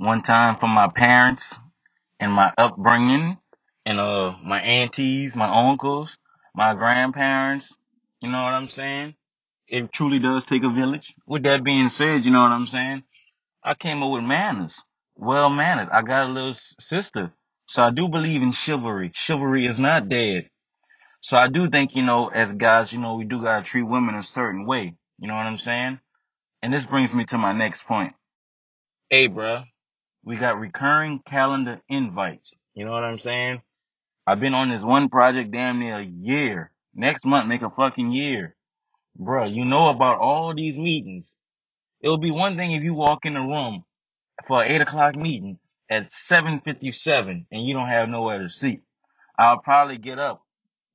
One time for my parents and my upbringing and uh my aunties, my uncles, my grandparents. You know what I'm saying? It truly does take a village. With that being said, you know what I'm saying? I came up with manners. Well mannered. I got a little sister. So I do believe in chivalry. Chivalry is not dead. So I do think, you know, as guys, you know, we do gotta treat women a certain way. You know what I'm saying? And this brings me to my next point. Hey, bruh, we got recurring calendar invites. You know what I'm saying? I've been on this one project damn near a year. Next month make a fucking year. Bruh, you know about all these meetings. It'll be one thing if you walk in the room for an eight o'clock meeting at seven fifty seven and you don't have nowhere to sit. I'll probably get up.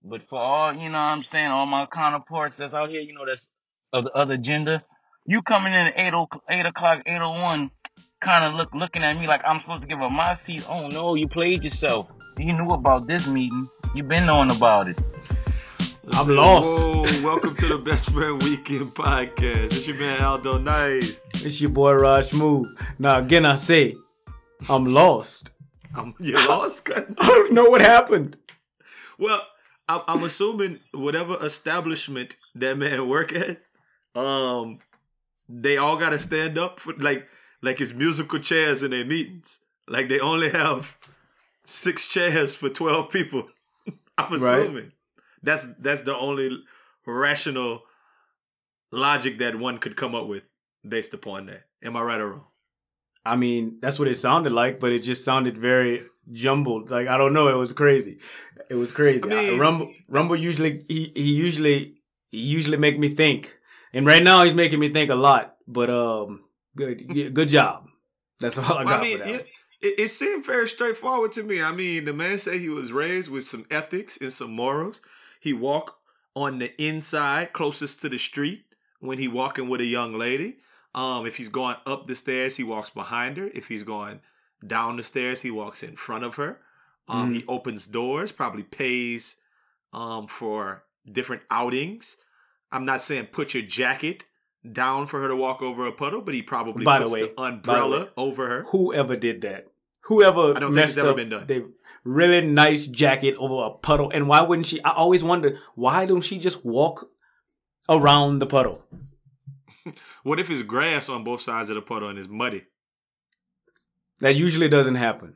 But for all, you know what I'm saying, all my counterparts that's out here, you know, that's of the other gender, you coming in at eight, o- eight o'clock, 801, kind of look looking at me like I'm supposed to give up my seat. Oh no, you played yourself. You knew about this meeting. You been knowing about it. I'm lost. Whoa, welcome to the Best Friend Weekend podcast. It's your man Aldo Nice. It's your boy Raj Move. Now again, I say, I'm lost. I'm, you're lost? I don't know what happened. well, I'm, I'm assuming whatever establishment that man work at, um, they all got to stand up for like like it's musical chairs in their meetings. Like they only have six chairs for twelve people. I'm Right. assuming that's that's the only rational logic that one could come up with based upon that. Am I right or wrong? I mean, that's what it sounded like, but it just sounded very jumbled. Like I don't know, it was crazy. It was crazy. I mean- Rumble, Rumble usually he, he usually he usually make me think, and right now he's making me think a lot. But um, good yeah, good job. That's all I Well, got I mean, for that. it, it, it seemed very straightforward to me. I mean, the man said he was raised with some ethics and some morals. He walk on the inside, closest to the street, when he walking with a young lady. Um, if he's going up the stairs, he walks behind her. If he's going down the stairs, he walks in front of her. Um, Mm. He opens doors, probably pays um, for different outings. I'm not saying put your jacket down for her to walk over a puddle, but he probably By the puts way, the by the umbrella way, over her. Whoever did that, whoever I don't think it's ever been done. the really nice jacket over a puddle, and why wouldn't she? I always wonder why don't she just walk around the puddle? What if it's grass on both sides of the puddle and it's muddy? That usually doesn't happen.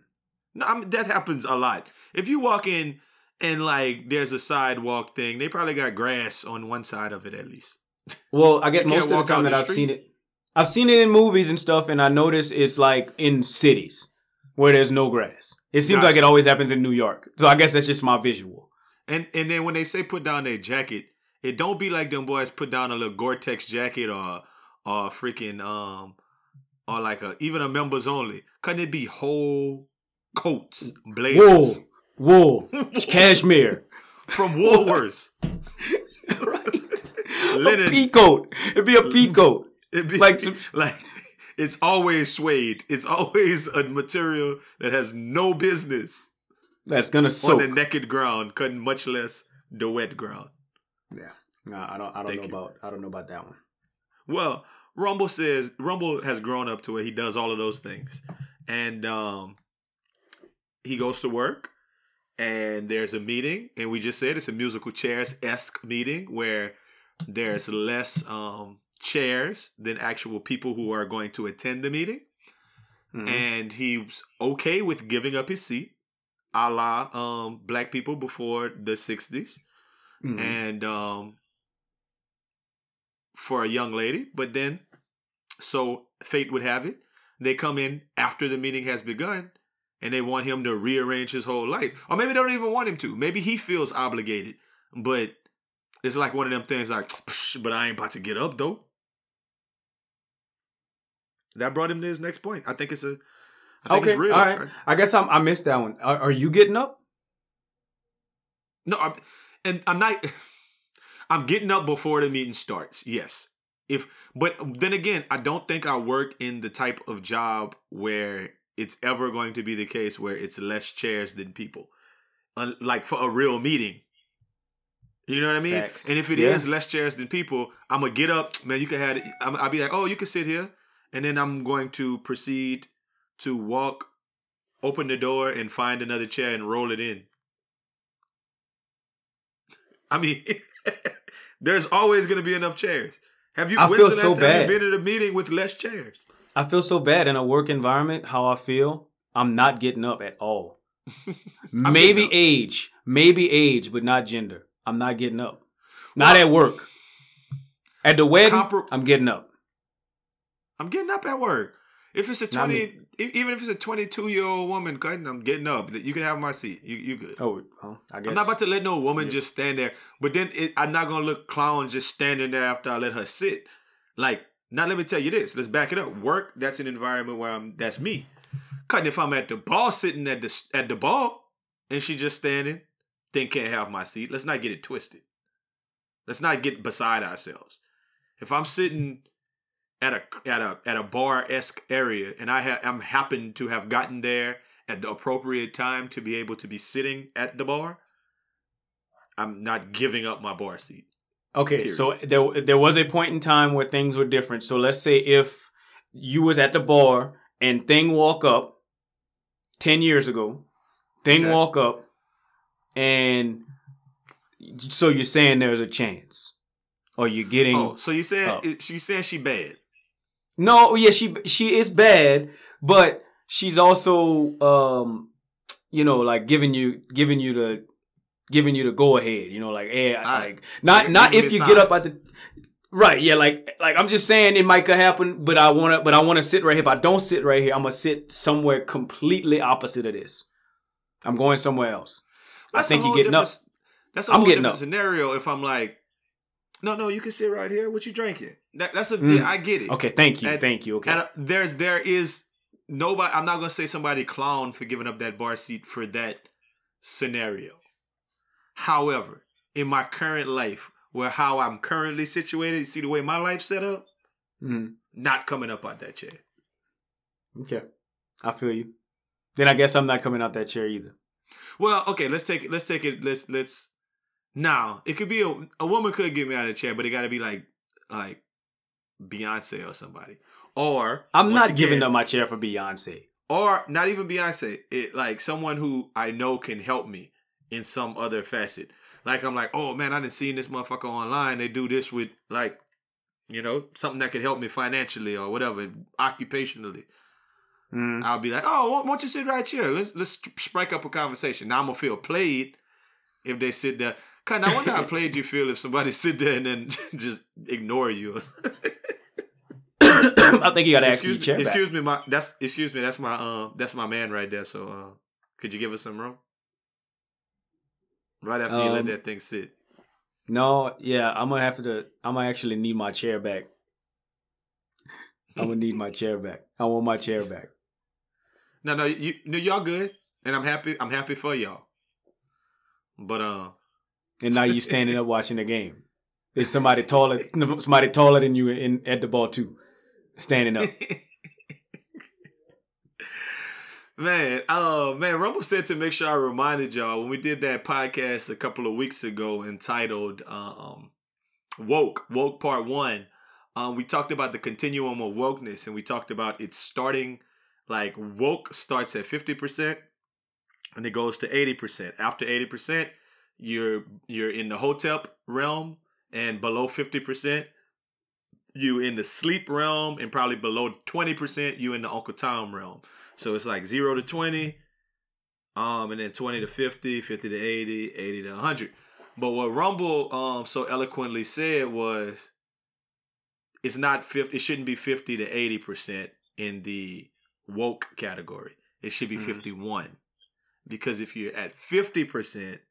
No, I mean, that happens a lot. If you walk in and like there's a sidewalk thing, they probably got grass on one side of it at least. Well, I get most of the time that the I've street. seen it. I've seen it in movies and stuff, and I notice it's like in cities where there's no grass. It seems like it always happens in New York. So I guess that's just my visual. And and then when they say put down their jacket, it don't be like them boys put down a little Gore-Tex jacket or or freaking um or like a even a members only. Couldn't it be whole coats, blazers Wool, wool, cashmere, from Woolworths? Linen. A pea coat. It'd be a pea coat. It be Like like, it's always suede. It's always a material that has no business That's gonna on soak. the naked ground, couldn't much less the wet ground. yeah, no, I don't. I don't Thank know you. about. I don't know about that one. Well, Rumble says Rumble has grown up to where he does all of those things, and um, he goes to work, and there's a meeting, and we just said it's a musical chairs esque meeting where there's less um chairs than actual people who are going to attend the meeting. Mhm. and he's okay with giving up his seat, a la um, black people before the 60s, Mhm. and um, for a young lady. But then, so fate would have it, they come in after the meeting has begun, and they want him to rearrange his whole life, or maybe they don't even want him to. Maybe he feels obligated, but it's like one of them things like, but I ain't about to get up though. That brought him to his next point. I think it's a I think Okay, it's real. all right. I guess I'm, I missed that one. Are, are you getting up? No, I'm, and I'm not. I'm getting up before the meeting starts. Yes, if but then again, I don't think I work in the type of job where it's ever going to be the case where it's less chairs than people, like for a real meeting. You know what I mean? Facts. And if it is Yeah. less chairs than people, I'm gonna get up, man. You can have. It. I'm, I'll be like, oh, you can sit here, and then I'm going to proceed to walk, open the door, and find another chair and roll it in. I mean, there's always going to be enough chairs. Have you? I feel so bad. been in a meeting with less chairs? I feel so bad in a work environment. How I feel, I'm not getting up at all. maybe age, maybe age, but not gender. I'm not getting up. Not at work. At the wedding, I'm getting up. I'm getting up at work. If it's a twenty, even if it's a twenty-two year old woman, cutting, I'm getting up. You can have my seat. You, you good. Oh, well, I guess. I'm not about to let no woman Yeah. just stand there. But then it, I'm not gonna look clown just standing there after I let her sit. Like, now let me tell you this. Let's back it up. Work. That's an environment where I'm. That's me. Cutting if I'm at the ball, sitting at the at the bar, and she just standing, then can't have my seat. Let's not get it twisted. Let's not get beside ourselves. If I'm sitting at a at a at a bar esque area, and I have I'm happen to have gotten there at the appropriate time to be able to be sitting at the bar, I'm not giving up my bar seat. Okay, Period. so there there was a point in time where things were different. So let's say if you was at the bar and thing walk up ten years ago, thing Okay. walk up, and so you're saying there's a chance, or you're getting Oh, so you said you said she bad? no, yeah, she she is bad, but she's also um, you know, like giving you giving you the giving you the go ahead. You know, like hey, Alright. like not not if you get up at the right, yeah, like like I'm just saying it might could happen, but I wanna but I wanna sit right here. If I don't sit right here, I'm gonna sit somewhere completely opposite of this. I'm going somewhere else. I That's a think you're whole getting up. That's a I'm whole getting different up. scenario. If I'm like, no, no, you can sit right here. What you drinking? That, that's a. Mm. yeah, I get it. Okay, thank you, And- thank you. Okay, uh, there's there is nobody. I'm not gonna say somebody clown for giving up that bar seat for that scenario. However, in my current life, where how I'm currently situated, you see the way my life's set up, Mhm. not coming up out that chair. okay, I feel you. Then I guess I'm not coming out that chair either. Well, okay, let's take it. Let's take it. Let's let's. Now it could be a a woman could get me out of the chair, but it got to be like like Beyonce or somebody, or I'm not giving again- up my chair for Beyonce. or not even Beyonce. It like someone who I know can help me in some other facet. Like I'm like, oh man, I didn't see this motherfucker online. They do this with like, you know, something that could help me financially or whatever, occupationally. Mm. I'll be like, oh, why don't you sit right here? Let's let's strike up a conversation. Now I'm gonna feel played if they sit there. Kind of, I wonder how played you feel if somebody sit there and then just ignore you. I think you got to ask excuse chair me, back. excuse me, my that's excuse me, that's my uh that's my man right there. So uh could you give us some room? Right after you let Um, that thing sit. No, yeah, I'm gonna have to. I'm gonna actually need my chair back. I'm gonna need my chair back. I want my chair back. No, no, you no, y'all good, and I'm happy. I'm happy for y'all. But uh, And now you standing up watching the game. There's somebody taller, somebody taller than you in at the ball too, standing up. man, oh man, Rumble said to make sure I reminded y'all when we did that podcast a couple of weeks ago entitled um "Woke Woke Part One." Um, we talked about the continuum of wokeness, and we talked about it starting like woke starts at fifty percent, and it goes to eighty percent. After eighty percent, you're you're in the hotep realm, and below fifty percent, you in the sleep realm, and probably below twenty percent, you in the Uncle Tom realm. So it's like zero to twenty, um, and then twenty to 50, 50 to 80, 80 to hundred. But what Rumble um so eloquently said was it's not 50 it shouldn't be 50 to 80 percent in the woke category it should be Mhm. 51 because if you're at 50 percent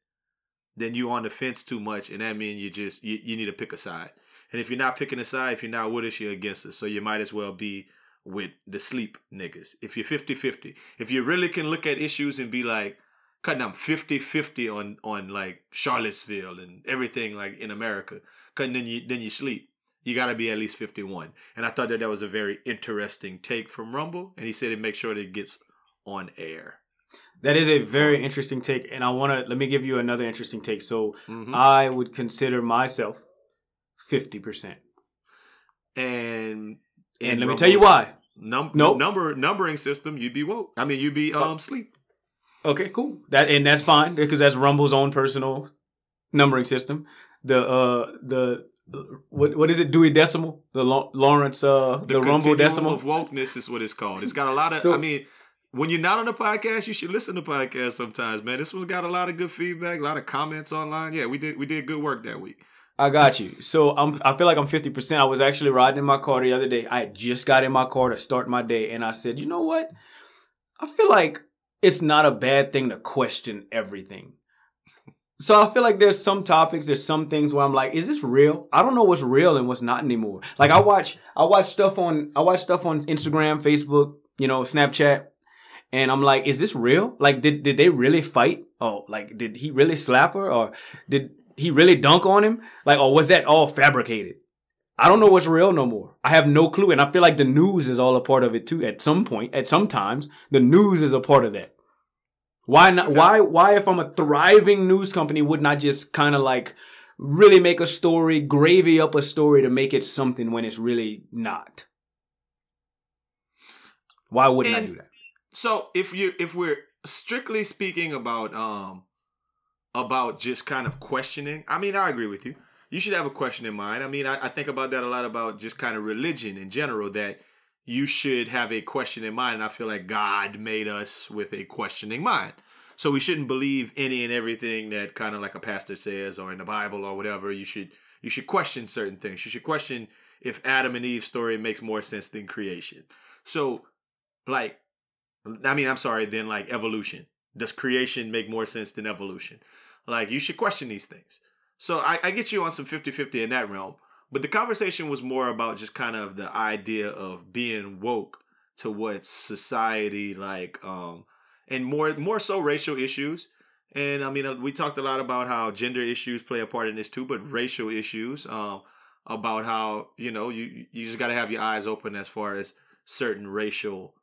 then you're on the fence too much and that means you just you, you need to pick a side and if you're not picking a side if you're not with us you're against us so you might as well be with the sleep niggas. If you're 50-50. If you really can look at issues and be like, cutting I'm 50-50 on on like Charlottesville and everything like in America, cutting then you then you sleep. You got to be at least 51. And I thought that that was a very interesting take from Rumble. And he said it makes sure that it gets on air. That is a very interesting take, and I want to let me give you another interesting take. So Mhm. I would consider myself fifty percent, And and let me tell you why. Num- Nope. number numbering system, you'd be woke. I mean, you'd be um sleep. Okay, cool. That and that's fine because that's Rumble's own personal numbering system. The uh the what what is it? Dewey Decimal, the Lawrence uh the, Rumble Decimal. of wokeness is what it's called. It's got a lot of. So- I mean, when you're not on the podcast, you should listen to podcasts sometimes, man. This one got a lot of good feedback, a lot of comments online. Yeah, we did we did good work that week. I got you. So I'm I feel like I'm 50%. I was actually riding in my car the other day. I just got in my car to start my day and I said, "You know what? I feel like it's not a bad thing to question everything." So I feel like there's some topics, there's some things where I'm like, "Is this real?" I don't know what's real and what's not anymore. Like I watch I watch stuff on I watch stuff on Instagram, Facebook, you know, Snapchat, and I'm like, "Is this real? Like did did they really fight? Oh, like did he really slap her or did he really dunk on him? Like, or was that all fabricated? I don't know what's real no more. I have no clue. And I feel like the news is all a part of it too. At some point, at some times, the news is a part of that. Why not? Why, why, if I'm a thriving news company, would not I just kind of like really make a story, gravy up a story to make it something when it's really not? Why wouldn't I do that? So if you if we're strictly speaking about um about just kind of questioning, I mean, I agree with you. You should have a question in mind. I mean, I, I think about that a lot about just kind of religion in general. That you should have a question in mind. And I feel like God made us with a questioning mind. So we shouldn't believe any and everything that kind of like a pastor says or in the Bible or whatever. You should you should question certain things. You should question if Adam and Eve's story makes more sense than creation. So like I mean, I'm sorry, then like evolution. Does creation make more sense than evolution? Like you should question these things. So I, I get you on some 50-50 in that realm. But the conversation was more about just kind of the idea of being woke to what society like um and more more so racial issues. And I mean uh, we talked a lot about how gender issues play a part in this too, but racial issues um about how, you know, you you just got to have your eyes open as far as certain racial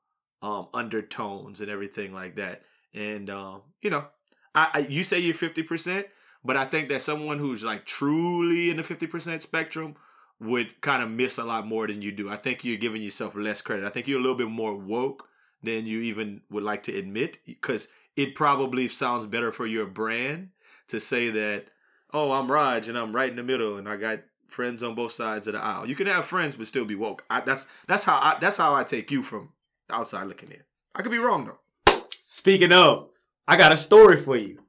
um undertones and everything like that. And um, you know, I, I you say you're fifty percent, but I think that someone who's like truly in the fifty percent spectrum would kind of miss a lot more than you do. I think you're giving yourself less credit. I think you're a little bit more woke than you even would like to admit because it probably sounds better for your brand to say that, oh, I'm Raj and I'm right in the middle and I got friends on both sides of the aisle. You can have friends but still be woke. I, that's that's how I that's how I take you from outside looking in. I could be wrong though. Speaking of, I got a story for you.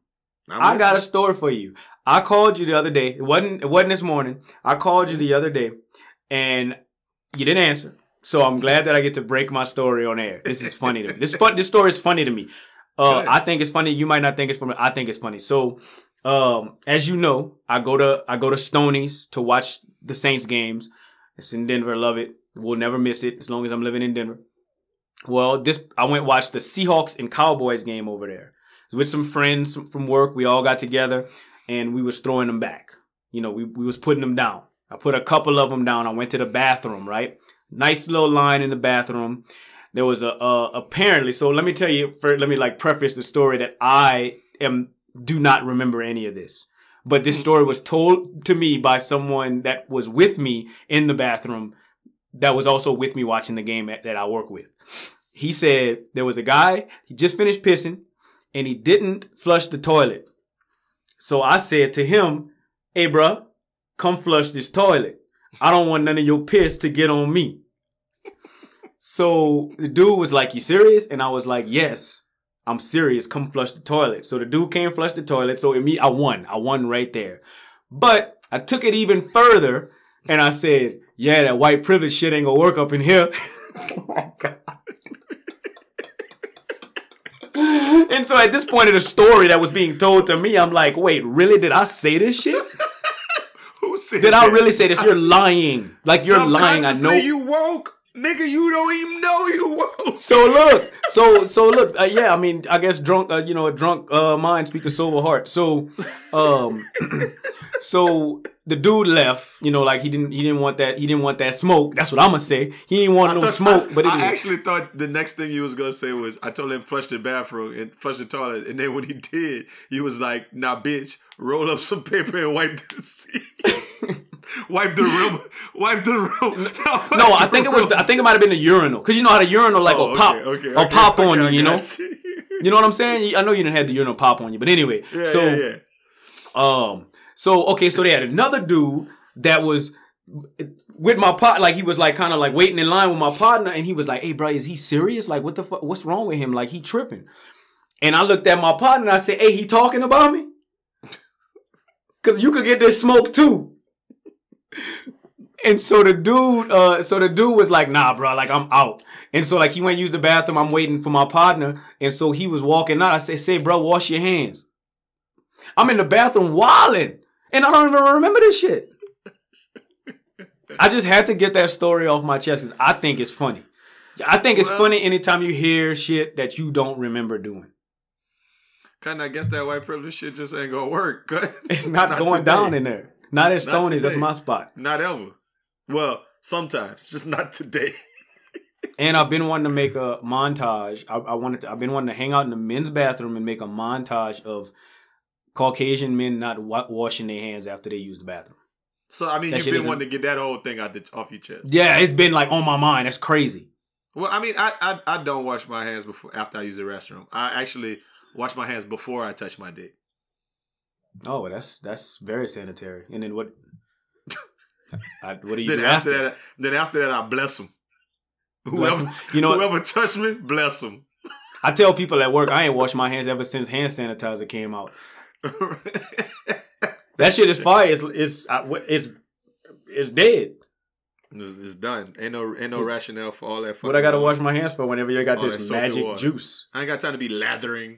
I'm got a story for you. I called you the other day. It wasn't it wasn't this morning. I called you the other day and you didn't answer. So I'm glad that I get to break my story on air. This is funny to me. This fun this story is funny to me. Uh, I think it's funny. You might not think it's funny. I think it's funny. So um, as you know, I go to I go to Stoney's to watch the Saints games. It's in Denver. Love it. We'll never miss it as long as I'm living in Denver. Well, this I went watch the Seahawks and Cowboys game over there. With some friends from work. We all got together and we was throwing them back. You know, we, we was putting them down. I put a couple of them down. I went to the bathroom, right? Nice little line in the bathroom. There was a uh, apparently. So let me tell you. For, let me like preface the story that I am do not remember any of this. But this story was told to me by someone that was with me in the bathroom that was also with me watching the game at, that I work with. He said there was a guy, he just finished pissing and he didn't flush the toilet. So I said to him, Hey, bruh, come flush this toilet. I don't want none of your piss to get on me. So the dude was like, You serious? And I was like, Yes, I'm serious. Come flush the toilet. So the dude came flush the toilet. So me, I won. I won right there. But I took it even further and I said, Yeah, that white privilege shit ain't gonna work up in here. oh my God. and so at this point of the story that was being told to me, I'm like, wait, really? Did I say this shit? Who said Did I really say this? You're lying. Like you're lying. I know. You woke. Nigga, you don't even know you woke. So look, so so look, uh, yeah. I mean, I guess drunk, uh, you know, a drunk uh, mind speak a sober heart. So, um, so the dude left. You know, like he didn't he didn't want that he didn't want that smoke. That's what I'm gonna say. He didn't want no thought- smoke. I, But I actually thought the next thing you was gonna say was I told him flush the bathroom and flush the toilet, and then when he did, he was like, "Nah, bitch, roll up some paper and wipe the seat, wipe the room, wipe the room." no, I think it was. The, I think it might have been the urinal because you know how the urinal like Oh, will pop, okay, okay, or okay, pop on okay, you. You know, you. you know what I'm saying. I know you didn't have the urinal pop on you, but anyway. yeah, so yeah, yeah. Um. So okay, so they had another dude that was with my pot. Like he was like kind of like waiting in line with my partner, and he was like, "Hey, bro, is he serious? Like, what the fuck? What's wrong with him? Like, he tripping?" And I looked at my partner and I said, "Hey, he talking about me? Cause you could get this smoke too." And so the dude, uh, so the dude was like, "Nah, bro, like I'm out." And so like he went use the bathroom. I'm waiting for my partner, and so he was walking out. I said, "Say, bro, wash your hands." I'm in the bathroom wilding, and I don't even remember this shit. I just had to get that story off my chest because I think it's funny. I think it's Well- funny anytime you hear shit that you don't remember doing. Kind of, I guess that white privilege shit just ain't gonna work. It's not, Not going today. down in there. Not at Stoney's. That's my spot. Not ever. Well, sometimes, just not today. And I've been wanting to make a montage. I, I wanted. To, I've been wanting to hang out in the men's bathroom and make a montage of Caucasian men not wa- washing their hands after they use the bathroom. So I mean, That you've been wanting to get that whole thing out the, off your chest. Yeah, it's been like on my mind. That's crazy. Well, I mean, I, I I don't wash my hands before after I use the restroom. I actually wash my hands before I touch my dick. Oh, that's that's very sanitary. And then what? I, what do you Then do after, after? that, then after that, I bless them. Bless Whoever, 'em. You know whoever touched me, bless them. I tell people at work I ain't washed my hands ever since hand sanitizer came out. That shit is fire. It's it's uh, it's it's dead. it's, it's done. Ain't no ain't no rationale for all that. What I gotta fucking- wash my hands for whenever you got All this magic water. juice? I ain't got time to be lathering,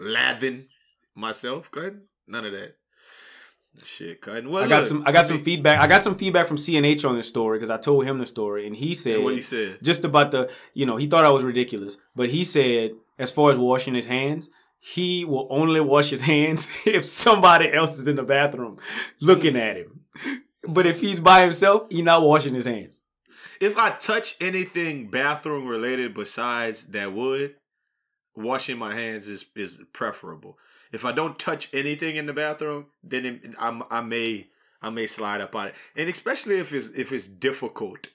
lathering myself. Go ahead. None of that. Shit, cut. Well, I got look, some I got some feedback. I got some feedback from CNH on this story because I told him the story and he said And what he said. just about the you know he thought I was ridiculous, but he said as far as washing his hands, he will only wash his hands if somebody else is in the bathroom looking at him. But if he's by himself, he's not washing his hands. If I touch anything bathroom related besides that wood, washing my hands is is preferable. If I don't touch anything in the bathroom, then it, I may I may slide up on it, and especially if it's if it's difficult.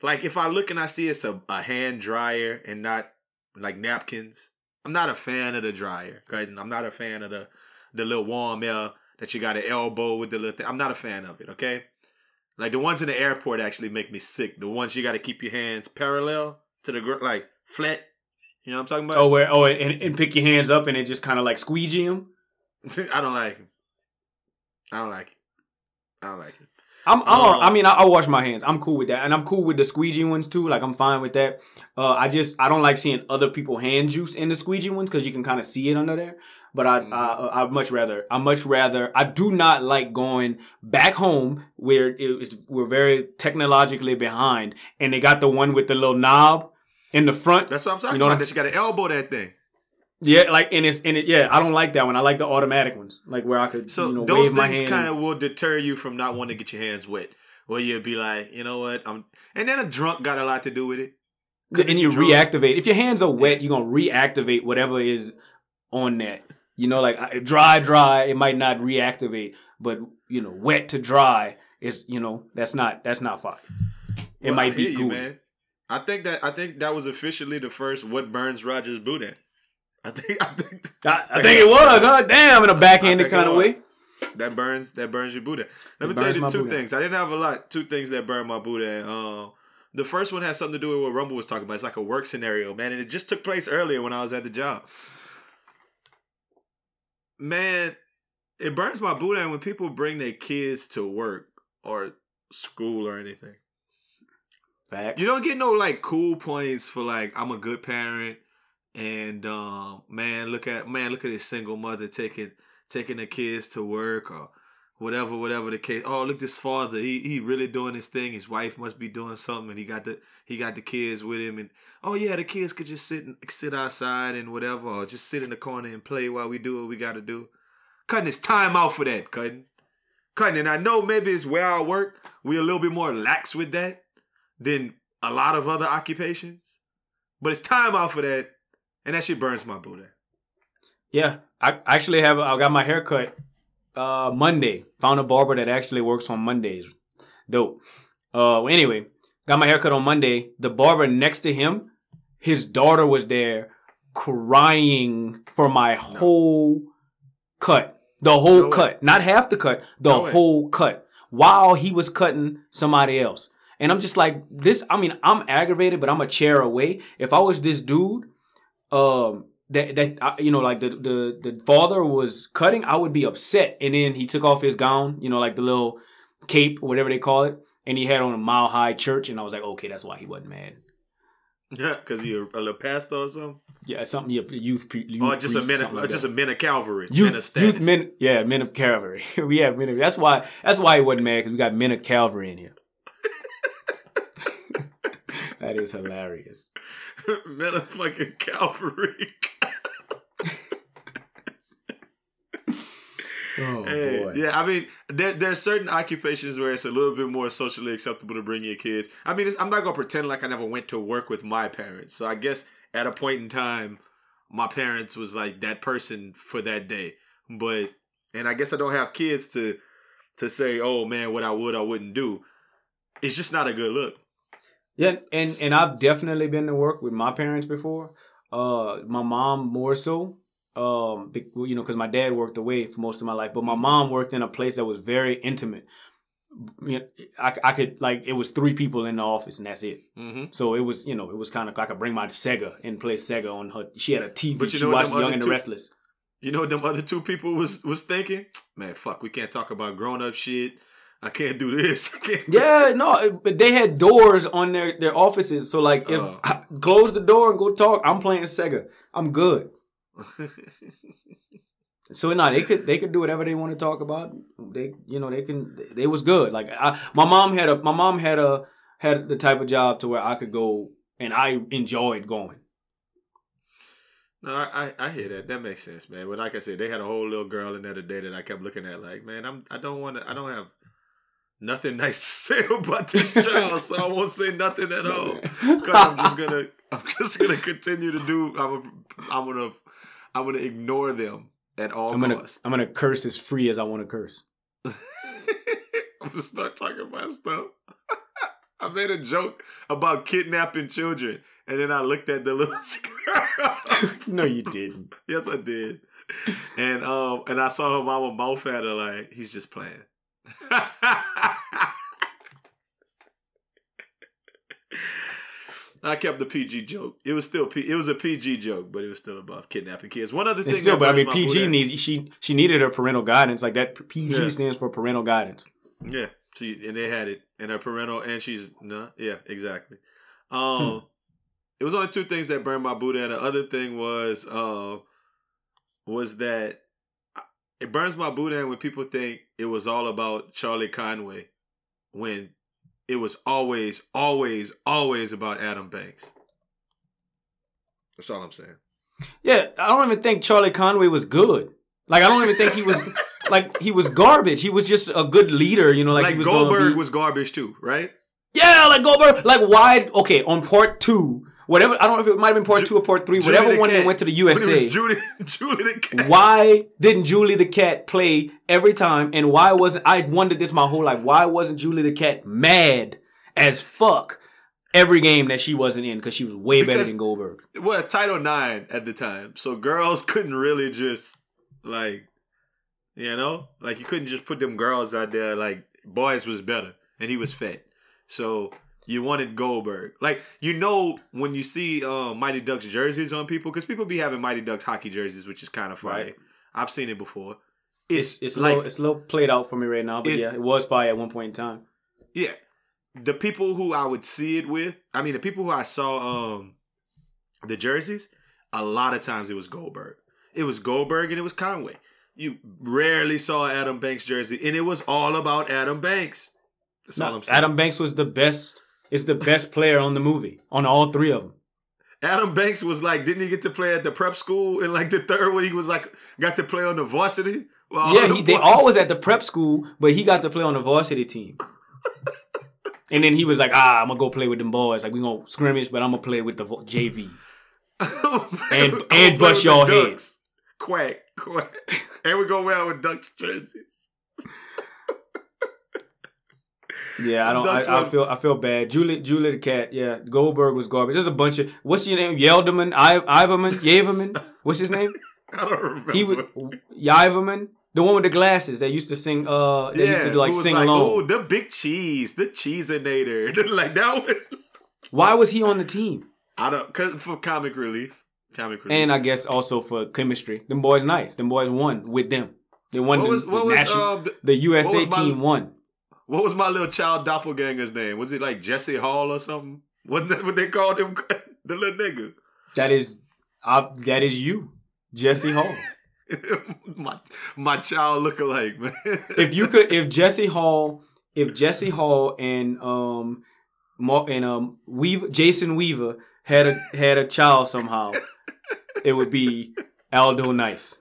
Like if I look and I see it's a, a hand dryer and not like napkins, I'm not a fan of the dryer. Right? I'm not a fan of the the little warm air that you got an elbow with the little thing. I'm not a fan of it. Okay. Like the ones in the airport actually make me sick. The ones you got to keep your hands parallel to the ground, like flat. You know what I'm talking about? Oh, where oh and, and pick your hands up and it just kind of like squeegee him. I don't like it. I don't like it. I don't like it. I'm, I'm Uh, I mean, I, I wash my hands. I'm cool with that, and I'm cool with the squeegee ones too. Like, I'm fine with that. Uh, I just I don't like seeing other people hand juice in the squeegee ones because you can kind of see it under there. But I, I I much rather I much rather I do not like going back home where it is we're very technologically behind, and they got the one with the little knob in the front. That's what I'm talking You know about. That you got to elbow that thing. Yeah, like and it's and it yeah. I don't like that one. I like the automatic ones, like where I could So you know those things kind of will deter you from not wanting to get your hands wet. Where you'll be like, you know what, I'm, and then a drunk got a lot to do with it. and you drunk- reactivate. If your hands are wet, you're gonna reactivate whatever is on that. You know, like dry, dry, it might not reactivate, but you know, wet to dry is you know that's not that's not fine. It Well, might be you, man. I think that I think that was officially the first what burns Rogers Boudin. I think I think I, I think it was, huh? Damn, in a backhanded I kind of way. that burns that burns your Buddha. Let It me tell you two Buddha. things. I didn't have a lot. Two things that burn my Buddha. Um, the first one has something to do with what Rumble was talking about. It's like a work scenario, man, and it just took place earlier when I was at the job. Man, it burns my Buddha when people bring their kids to work or school or anything. Facts. You don't get no like cool points for like I'm a good parent and um man look at man look at this single mother taking taking the kids to work or whatever, whatever the case. Oh, look, this father, he he really doing his thing. His wife must be doing something, and he got the he got the kids with him. And oh yeah, the kids could just sit sit outside and whatever, or just sit in the corner and play while we do what we got to do. Cutting his time out for that, cutting, cutting. And I know maybe it's where I work. We're a little bit more lax with that than a lot of other occupations, but it's time out for that, and that shit burns my booty. Yeah, I actually have. I got my hair cut uh, Monday. Found a barber that actually works on Mondays. Dope. Uh, anyway, got my hair cut on Monday. The barber next to him, his daughter was there crying for my whole cut. The whole No way. cut. Not half the cut, the No way. whole cut. While he was cutting somebody else. And I'm just like, this, I mean, I'm aggravated, but I'm a chair away. If I was this dude, um, that that I- you know, like the the the father was cutting, I would be upset. And then he took off his gown, you know, like the little cape, or whatever they call it, and he had on a mile high church, and I was like, okay, that's why he wasn't mad. Yeah, because you're a little pastor or something, Yeah, something youth, pre- youth or just a priest, men, something of, like just a men of Calvary, men of youth, youth men, yeah, men of Calvary. we have men of that's why that's why he wasn't mad because we got men of Calvary in here. That is hilarious. of fucking Calvary. Oh Hey, boy. yeah, I mean, there there's certain occupations where it's a little bit more socially acceptable to bring your kids. I mean, it's, I'm not gonna pretend like I never went to work with my parents. So I guess at a point in time, my parents was like that person for that day. But and I guess I don't have kids to to say, oh man, what I would I wouldn't do. It's just not a good look. Yeah, and and I've definitely been to work with my parents before. Uh, my mom more so. Um, you know, because my dad worked away for most of my life, but my mom worked in a place that was very intimate. You know, I, I could like it was three people in the office and that's it. Mm-hmm. So it was you know it was kind of I could bring my Sega and play Sega on her. She had a TV. But you she know watched Young and the two- Restless. You know what them other two people was was thinking? Man, fuck, we can't talk about grown up shit. I can't do this. I can't do Yeah, no, but they had doors on their their offices. So like if Oh. I close the door and go talk, I'm playing Sega. I'm good. So no, they could they could do whatever they want to talk about. They you know they can they was good. Like I, my mom had a my mom had a had the type of job to where I could go and I enjoyed going. No, I, I I hear that. That makes sense, man. But like I said, they had a whole little girl in there today that I kept looking at, like, man, I'm I don't want to. I don't have nothing nice to say about this child, so I won't say nothing at all. Cause I'm just gonna I'm just gonna continue to do. I'm a, I'm gonna I'm gonna ignore them at all I'm gonna costs. I'm gonna curse as free as I want to curse. I'm gonna start talking about stuff. I made a joke about kidnapping children, and then I looked at the little girl. no, you didn't. Yes, I did. And um, and I saw her mama mouth at her like he's just playing. I kept the PG joke. It was still P- it was a PG joke, but it was still about kidnapping kids. One other thing, It's still, but I mean, PG needs she she needed her parental guidance. Like that, PG Yeah. stands for parental guidance. yeah, she and they had it, and her parental, and she's no, yeah, exactly. Um, Hmm. it was only two things that burned my boot. And the other thing was, uh, was that it burns my end when people think it was all about Charlie Conway, when it was always, always, always about Adam Banks. That's all I'm saying. Yeah, I don't even think Charlie Conway was good. Like I don't even think he was like he was garbage. He was just a good leader, you know. Like, Like, he was Goldberg be- was garbage too, right? Yeah, like Goldberg. Like why? Okay, on part two, whatever. I don't know if it might have been part Ju- two or part three. Julie whatever the one that went to the USA. was Julie, Julie the cat. why didn't Julie the Cat play every time? And why wasn't I wondered this my whole life? Why wasn't Julie the Cat mad as fuck every game that she wasn't in? Because she was way better than Goldberg. well, Title Nine at the time, so girls couldn't really just like, you know, like you couldn't just put them girls out there. Like boys was better, and he was fat, so you wanted Goldberg. Like you know when you see um, Mighty Ducks jerseys on people, because people be having Mighty Ducks hockey jerseys, which is kind of fire. Right. I've seen it before. It's it's a like little, it's a little played out for me right now, but It- yeah, it was fire at one point in time. Yeah. The people who I would see it with, I mean the people who I saw um the jerseys, a lot of times it was Goldberg. It was Goldberg and it was Conway. you rarely saw Adam Banks jersey, and it was all about Adam Banks. That's all I'm saying. Adam Banks was the best. Is the best player on the movie on all three of them. Adam Banks was like, didn't he get to play at the prep school in like the third when he was like got to play on the varsity? Well, yeah, the he, they all was at the prep school, but he got to play on the varsity team. and then he was like, "Ah, I'm gonna go play with them boys. Like we gonna scrimmage, but I'm gonna play with the JV." And- and bust y'all heads. Quack, quack. and we go well with Ducks jerseys. Yeah, I don't. I, I feel. I feel bad. Julie, Julie the cat. Yeah, Goldberg was garbage. There's a bunch of. What's your name? Yelderman, I, Iverman, Yaverman. What's his name? I don't remember. He was Yverman, the one with the glasses that used to sing. Uh, they used to like was sing like, along. "Ooh, the big cheese, the cheeseinator. like that one. Why was he on the team? I don't cause for comic relief. Comic relief. And I guess also for chemistry. Them boys nice. Them boys won with them. They won what the, was what the was national. uh, the, the USA was my- team won. What was my little child doppelganger's name? Was it like Jesse Hall or something? Wasn't that what they called him? the little nigga. That is, uh, that is you, Jesse Hall. my my child lookalike, man. if you could, if Jesse Hall, if Jesse Hall and um, Mar- and um, Weaver, Jason Weaver had a had a child somehow, it would be Aldo Nice.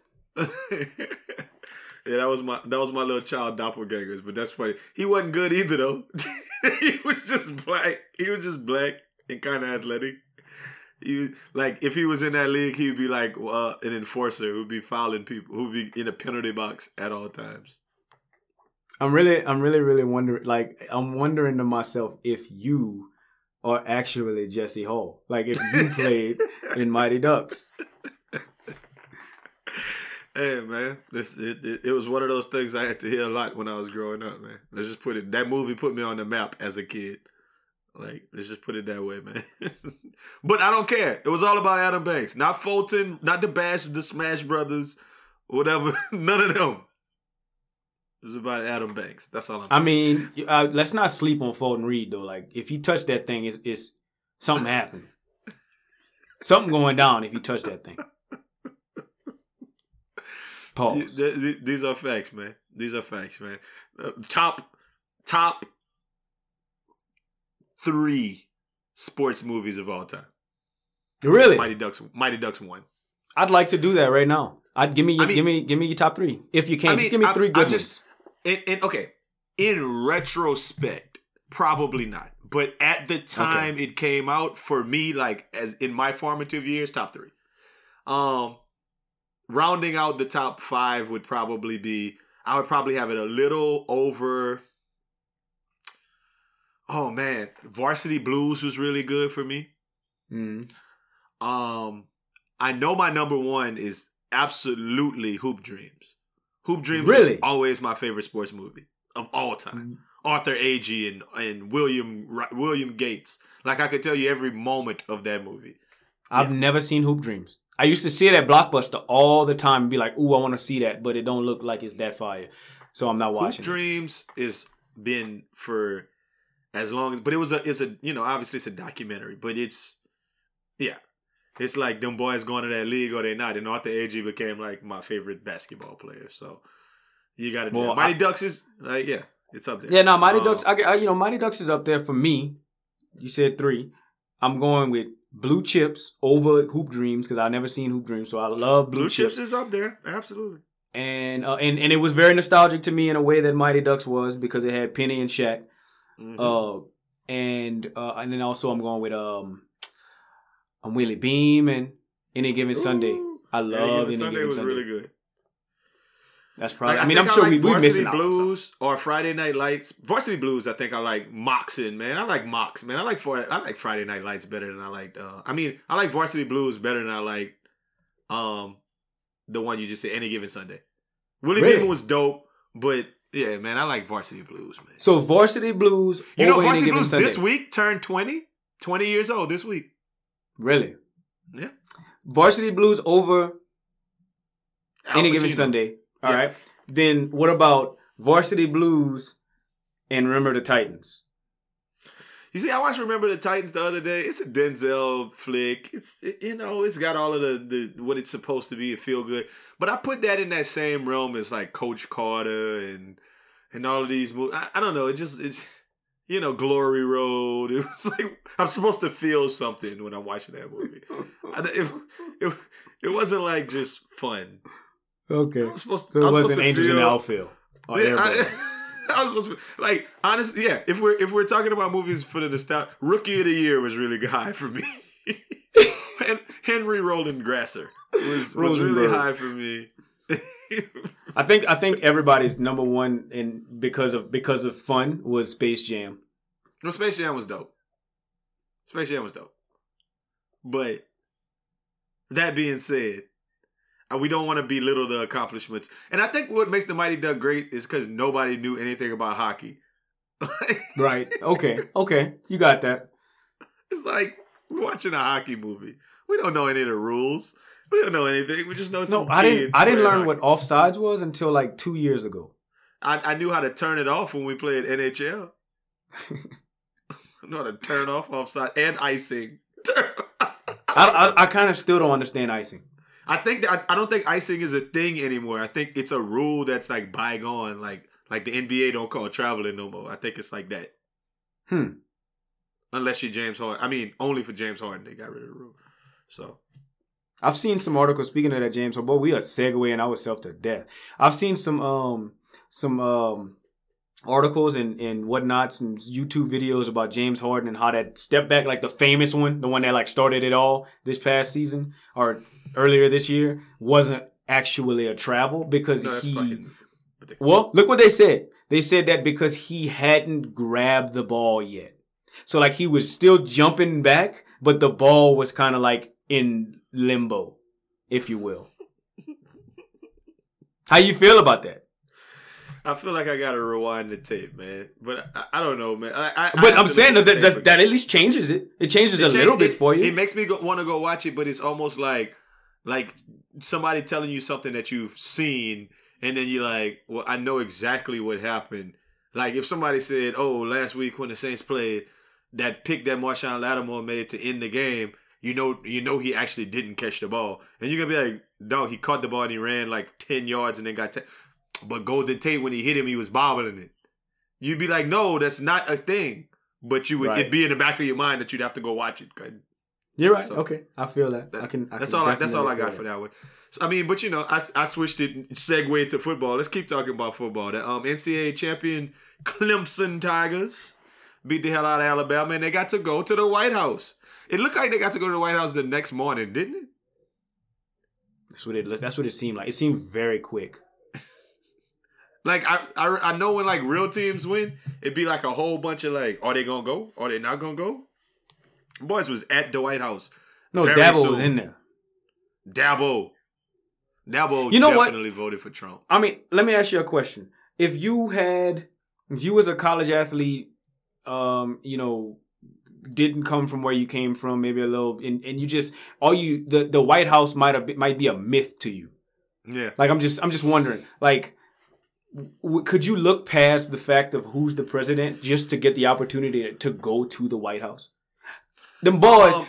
Yeah, that was my that was my little child doppelgangers, but that's funny. He wasn't good either though. he was just black. He was just black and kind of athletic. He like if he was in that league, he would be like uh, an enforcer who would be fouling people, who would be in a penalty box at all times. I'm really, I'm really, really wondering. Like, I'm wondering to myself if you are actually Jesse Hall. Like, if you played in Mighty Ducks. Hey man, this it, it, it was one of those things I had to hear a lot when I was growing up, man. Let's just put it that movie put me on the map as a kid. Like, let's just put it that way, man. but I don't care. It was all about Adam Banks, not Fulton, not the Bash, the Smash Brothers, whatever. None of them. It's about Adam Banks. That's all I'm. I mean, uh, let's not sleep on Fulton Reed though. Like, if he touched that thing, it's, it's something happened. something going down if you touch that thing. You- th- th- these are facts, man. These are facts, man. Uh, top, top three sports movies of all time. Really? Mighty Ducks. Mighty Ducks one. I'd like to do that right now. I'd give me, your, I mean- give me, give me your top three if you can. I just give me I'm- three good just- ones. And, and okay, in retrospect, probably not. But at the time it came out, for me, like as in my formative years, top three. Um, rounding out the top five would probably be. I would probably have it a little over. Oh man, Varsity Blues was really good for me. Mm. Um, I know my number one is absolutely Hoop Dreams. Hoop Dreams Really? always my favorite sports movie of all time. Arthur Agee and and William William Gates. Like I could tell you every moment of that movie. I've never seen Hoop Dreams. I used to see it at Blockbuster all the time and be like, ooh, I want to see that, but it don't look like it's that fire. So I'm not watching. it. Dreams is been for as long as, but it was a it's a you know obviously it's a documentary, but it's yeah. It's like them boys going to that league or they not, and Arthur Agee became like my favorite basketball player. So you got to Well. Mighty I- Ducks is like yeah, it's up there. Yeah, no, Mighty Um, Ducks. I, I, you know, Mighty Ducks is up there for me. You said three. I'm going with Blue Chips over Hoop Dreams because I've never seen Hoop Dreams, so I love Blue, Blue Chips. Chips is up there, absolutely. And uh, and and it was very nostalgic to me in a way that Mighty Ducks was because it had Penny and Shaq. Mhm. Uh, and uh, and then also I'm going with um, I'm Willie Beamen Any Given Sunday. Ooh. I Any love Given Any Sunday Given was Sunday. really good. That's probably. Like, I mean, think I'm sure like we we Varsity missing out. Blues or Friday Night Lights. Varsity Blues, I think I like Moxon, man. I like Mox, man. I like for I like Friday Night Lights better than I like. Uh, I mean, I like Varsity Blues better than I like um the one you just said. Any given Sunday. Willie Really? Beamen was dope, but yeah, man, I like Varsity Blues, man. So Varsity Blues. you know, Varsity Blues this week turned 20, 20 years old this week. Really? Yeah. Varsity Blues over Al Any Given Sunday. All Yeah. right. Then what about Varsity Blues and Remember the Titans? You see, I watched Remember the Titans the other day. It's a Denzel flick. It's it, you know, it's got all of the the what it's supposed to be, a feel good. But I put that in that same realm as like Coach Carter and and all of these movies. I, I don't know. It just it's you know Glory Road. It was like I'm supposed to feel something when I'm watching that movie. I, it, it, it wasn't like just fun. Okay. I'm supposed to. So I was wasn't supposed to Angels in the Outfield. Or yeah, I, I was supposed to like honestly, yeah. If we're if we're talking about movies for the nostalgia, Rookie of the Year was really high for me. Hen- Henry Rowengartner was, was really high for me. I think I think everybody's number one in because of because of fun was Space Jam. no, Space Jam was dope. Space Jam was dope. But that being said, we don't want to belittle the accomplishments. And I think what makes the Mighty Duck great is because nobody knew anything about hockey. Right. Okay. Okay. You got that. It's like we're watching a hockey movie. We don't know any of the rules. We don't know anything. We just know No, I didn't. I didn't learn what offsides was until like two years ago. I, I knew how to turn it off when we played NHL. I know how to turn off offside and icing. I I, I kind of still don't understand icing. I think that, I, I don't think icing is a thing anymore. I think it's a rule that's like bygone. Like like the NBA don't call traveling no more. I think it's like that. Hmm. Unless you're James Harden. I mean, only for James Harden they got rid of the rule. So I've seen some articles speaking of that, James. So, boy, we are segueing ourselves to death. I've seen some um some um articles and and whatnots and YouTube videos about James Harden and how that step back, like the famous one, the one that like started it all this past season or earlier this year, wasn't actually a travel because no, he. Well, look what they said. They said that because he hadn't grabbed the ball yet. So like he was still jumping back, but the ball was kind of like in limbo, if you will. How you feel about that? I feel like I gotta rewind the tape, man. But I, I don't know, man. I, I, I But have I'm saying that at that, the that at least changes it. It changes a It little bit it- for you. It makes me want to go watch it, but it's almost like like somebody telling you something that you've seen, and then you're like, "Well, I know exactly what happened." Like if somebody said, "Oh, last week when the Saints played, that pick that Marshon Lattimore made to end the game," you know, you know he actually didn't catch the ball, and you're gonna be like, "Dog, he caught the ball and he ran like ten yards and then got." T-. But Golden Tate, when he hit him, he was bobbling it. You'd be like, "No, that's not a thing." But you would Right. it'd be in the back of your mind that you'd have to go watch it. You're right. So- okay, I feel that. that- I can. I that's can all. I, that's all I got for that one. So, I mean, but you know, I, I switched it, segue to football. Let's keep talking about football. The um, NCAA champion Clemson Tigers beat the hell out of Alabama, and they got to go to the White House. It looked like they got to go to the White House the next morning, didn't it? That's what it. That's what it seemed like. It seemed very quick. Like I, I, I know when like real teams win, it'd be like a whole bunch of like, are they gonna go? Are they not gonna go? Boys was at the White House. No, Very Dabo soon. was in there. Dabo, Dabo, You know what? definitely voted for Trump. I mean, let me ask you a question. If you had, if you was a college athlete, um, you know, didn't come from where you came from, maybe a little, and, and you just all you the the White House might have might be a myth to you. Yeah. Like I'm just I'm just wondering, like, w- could you look past the fact of who's the president just to get the opportunity to go to the White House? Them boys, Um,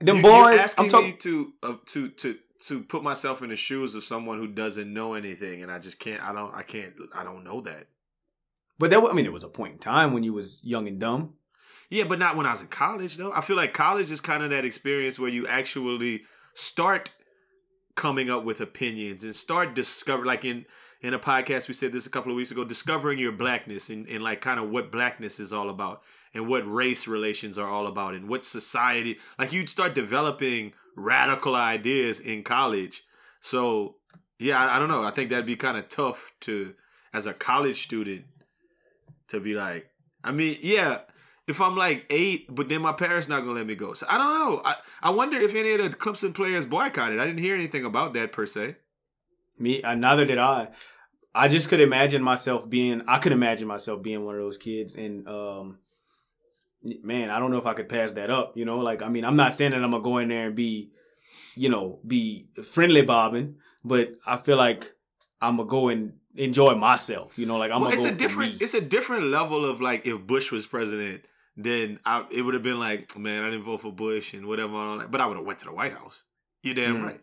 them You- boys. I'm talking to uh, to to to put myself in the shoes of someone who doesn't know anything, and I just can't. I don't. I can't. I don't know that. But that I mean, it was a point in time when you was young and dumb. Yeah, but not when I was in college though. I feel like college is kind of that experience where you actually start coming up with opinions and start discover like in in a podcast we said this a couple of weeks ago discovering your blackness and, and like kind of what blackness is all about and what race relations are all about and what society like you'd start developing radical ideas in college so yeah i, I don't know i think that'd be kind of tough to as a college student to be like i mean yeah if I'm like eight, but then my parents not gonna let me go. So I don't know. I, I wonder if any of the Clemson players boycotted. I didn't hear anything about that per se. Me, uh, neither did I. I just could imagine myself being. I could imagine myself being one of those kids, and um, man, I don't know if I could pass that up. You know, like I mean, I'm not saying that I'm gonna go in there and be, you know, be friendly bobbing, but I feel like I'm gonna go and enjoy myself. You know, like I'm Well, gonna it's go a different me. it's a different level of like if Bush was president then I, it would have been like, man, I didn't vote for Bush and whatever. and all that. But I would have went to the White House. You damn Mm. right.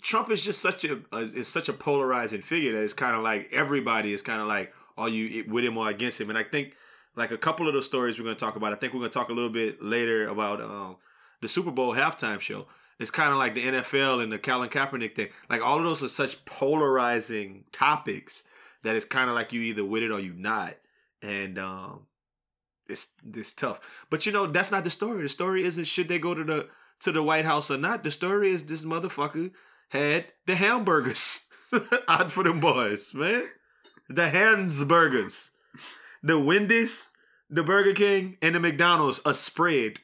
Trump is just such a, is such a polarizing figure that it's kind of like everybody is kind of like, are you with him or against him? And I think like a couple of those stories we're going to talk about. I think we're going to talk a little bit later about um, the Super Bowl halftime show. It's kind of like the NFL and the Colin Kaepernick thing. Like all of those are such polarizing topics that it's kind of like you either with it or you not, and um, it's it's tough. But you know that's not the story. The story isn't should they go to the to the White House or not. The story is this motherfucker had the hamburgers out for them boys, man. The Hansburgers, the Wendy's, the Burger King, and the McDonald's a spread.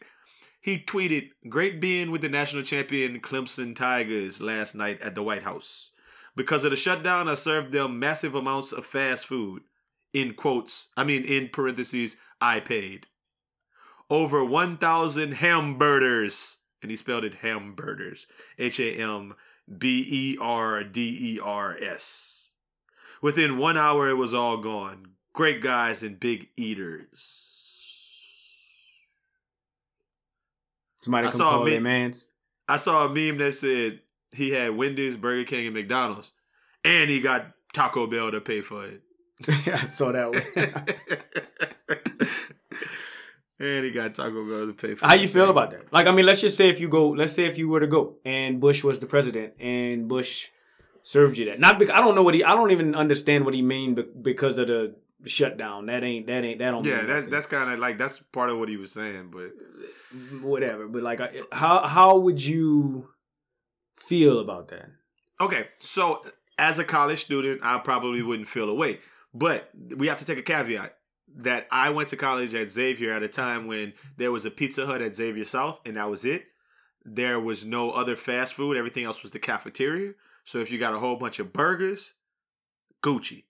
He tweeted, "Great being with the national champion Clemson Tigers last night at the White House. Because of the shutdown, I served them massive amounts of fast food. In quotes, I mean in parentheses, I paid over 1,000 hamburgers, and he spelled it hamburgers, H A M B E R D E R S. Within one hour, it was all gone. Great guys and big eaters." Somebody I saw call me- their mans. I saw a meme that said he had Wendy's, Burger King, and McDonald's, and he got Taco Bell to pay for it. I saw that one. and he got Taco Bell to pay for How you feel about that? Like, I mean, let's just say if you go, let's say if you were to go and Bush was the president and Bush served you that. Not because I don't know what he, I don't even understand what he mean be- because of the shutdown. That ain't, that ain't, that don't. Yeah, that's that's kind of like that's part of what he was saying, but whatever. But like, how how would you feel about that? Okay, so as a college student, I probably wouldn't feel away. But we have to take a caveat that I went to college at Xavier at a time when there was a Pizza Hut at Xavier South, and that was it. There was no other fast food. Everything else was the cafeteria. So if you got a whole bunch of burgers, Gucci.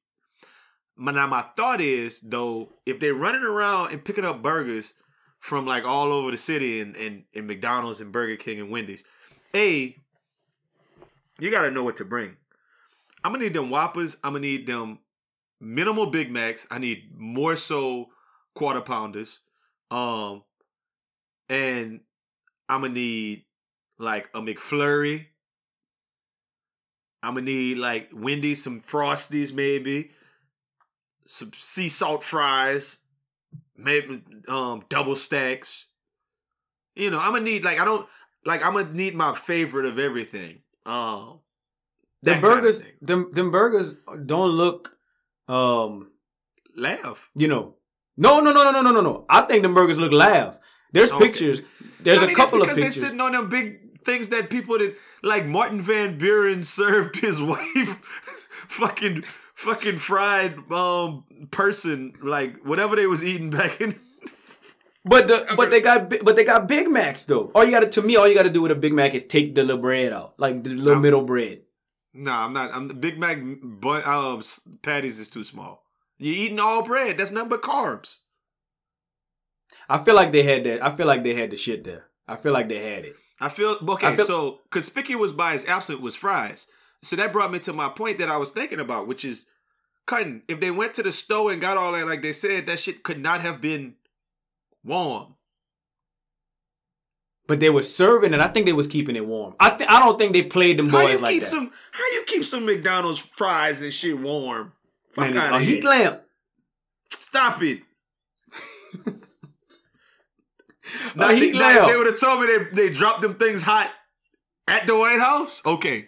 Now my thought is though, if they're running around and picking up burgers from like all over the city and, and, and McDonald's and Burger King and Wendy's, A, you gotta know what to bring. I'm gonna need them Whoppers. I'm gonna need them minimal Big Macs. I need more so quarter pounders. Um, and I'm gonna need like a McFlurry. I'm gonna need like Wendy's, some Frosties, maybe some sea salt fries, maybe um double stacks. You know, I'm gonna need like I don't like I'm gonna need my favorite of everything. Um, The that kind of burgers, them them burgers don't look, um, laugh. you know, no no no no no no no no. I think them burgers look laugh. There's Okay. pictures. There's I a mean, it's couple of because they're pictures. sitting on them big things that people did. Like Martin Van Buren served his wife fucking fucking fried um person like whatever they was eating back in. But the but they got but they got Big Macs though. All you got to to me, all you got to do with a Big Mac is take the little bread out, like the little I'm- middle bread. Nah, I'm not. I'm the Big Mac but um patties is too small. You're eating all bread. That's nothing but carbs. I feel like they had that. I feel like they had the shit there. I feel like they had it. I feel okay. I feel- so conspicuous by his absent was fries. So that brought me to my point that I was thinking about, which is cutting. If they went to the store and got all that, like they said, that shit could not have been warm. But they were serving it. I think they was keeping it warm. I th- I don't think they played them How boys you like keep that. some? How you keep some McDonald's fries and shit warm? Fuck Man, out a of heat here! lamp. Stop it! Now, heat lamp. they would have told me they they dropped them things hot at the White House. Okay,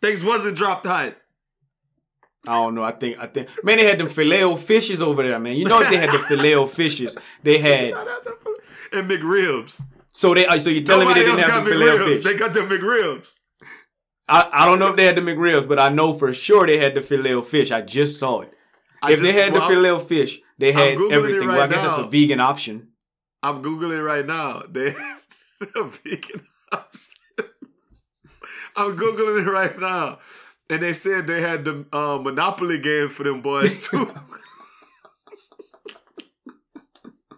things wasn't dropped hot. I don't know. I think I think man, they had them filet fishes over there, man. You know they had the filet fishes. They had and McRibs. so they. uh, So you're telling me they didn't have got the filet McRibs. fish? They got the McRibs. I, I don't know if they had the McRibs, but I know for sure they had the filet fish. I just saw it. I if they had well, the filet fish, they had everything. well, I right guess that's a vegan option. I'm googling right now. They a vegan option. I'm googling it right now, and they said they had the uh, Monopoly game for them boys too.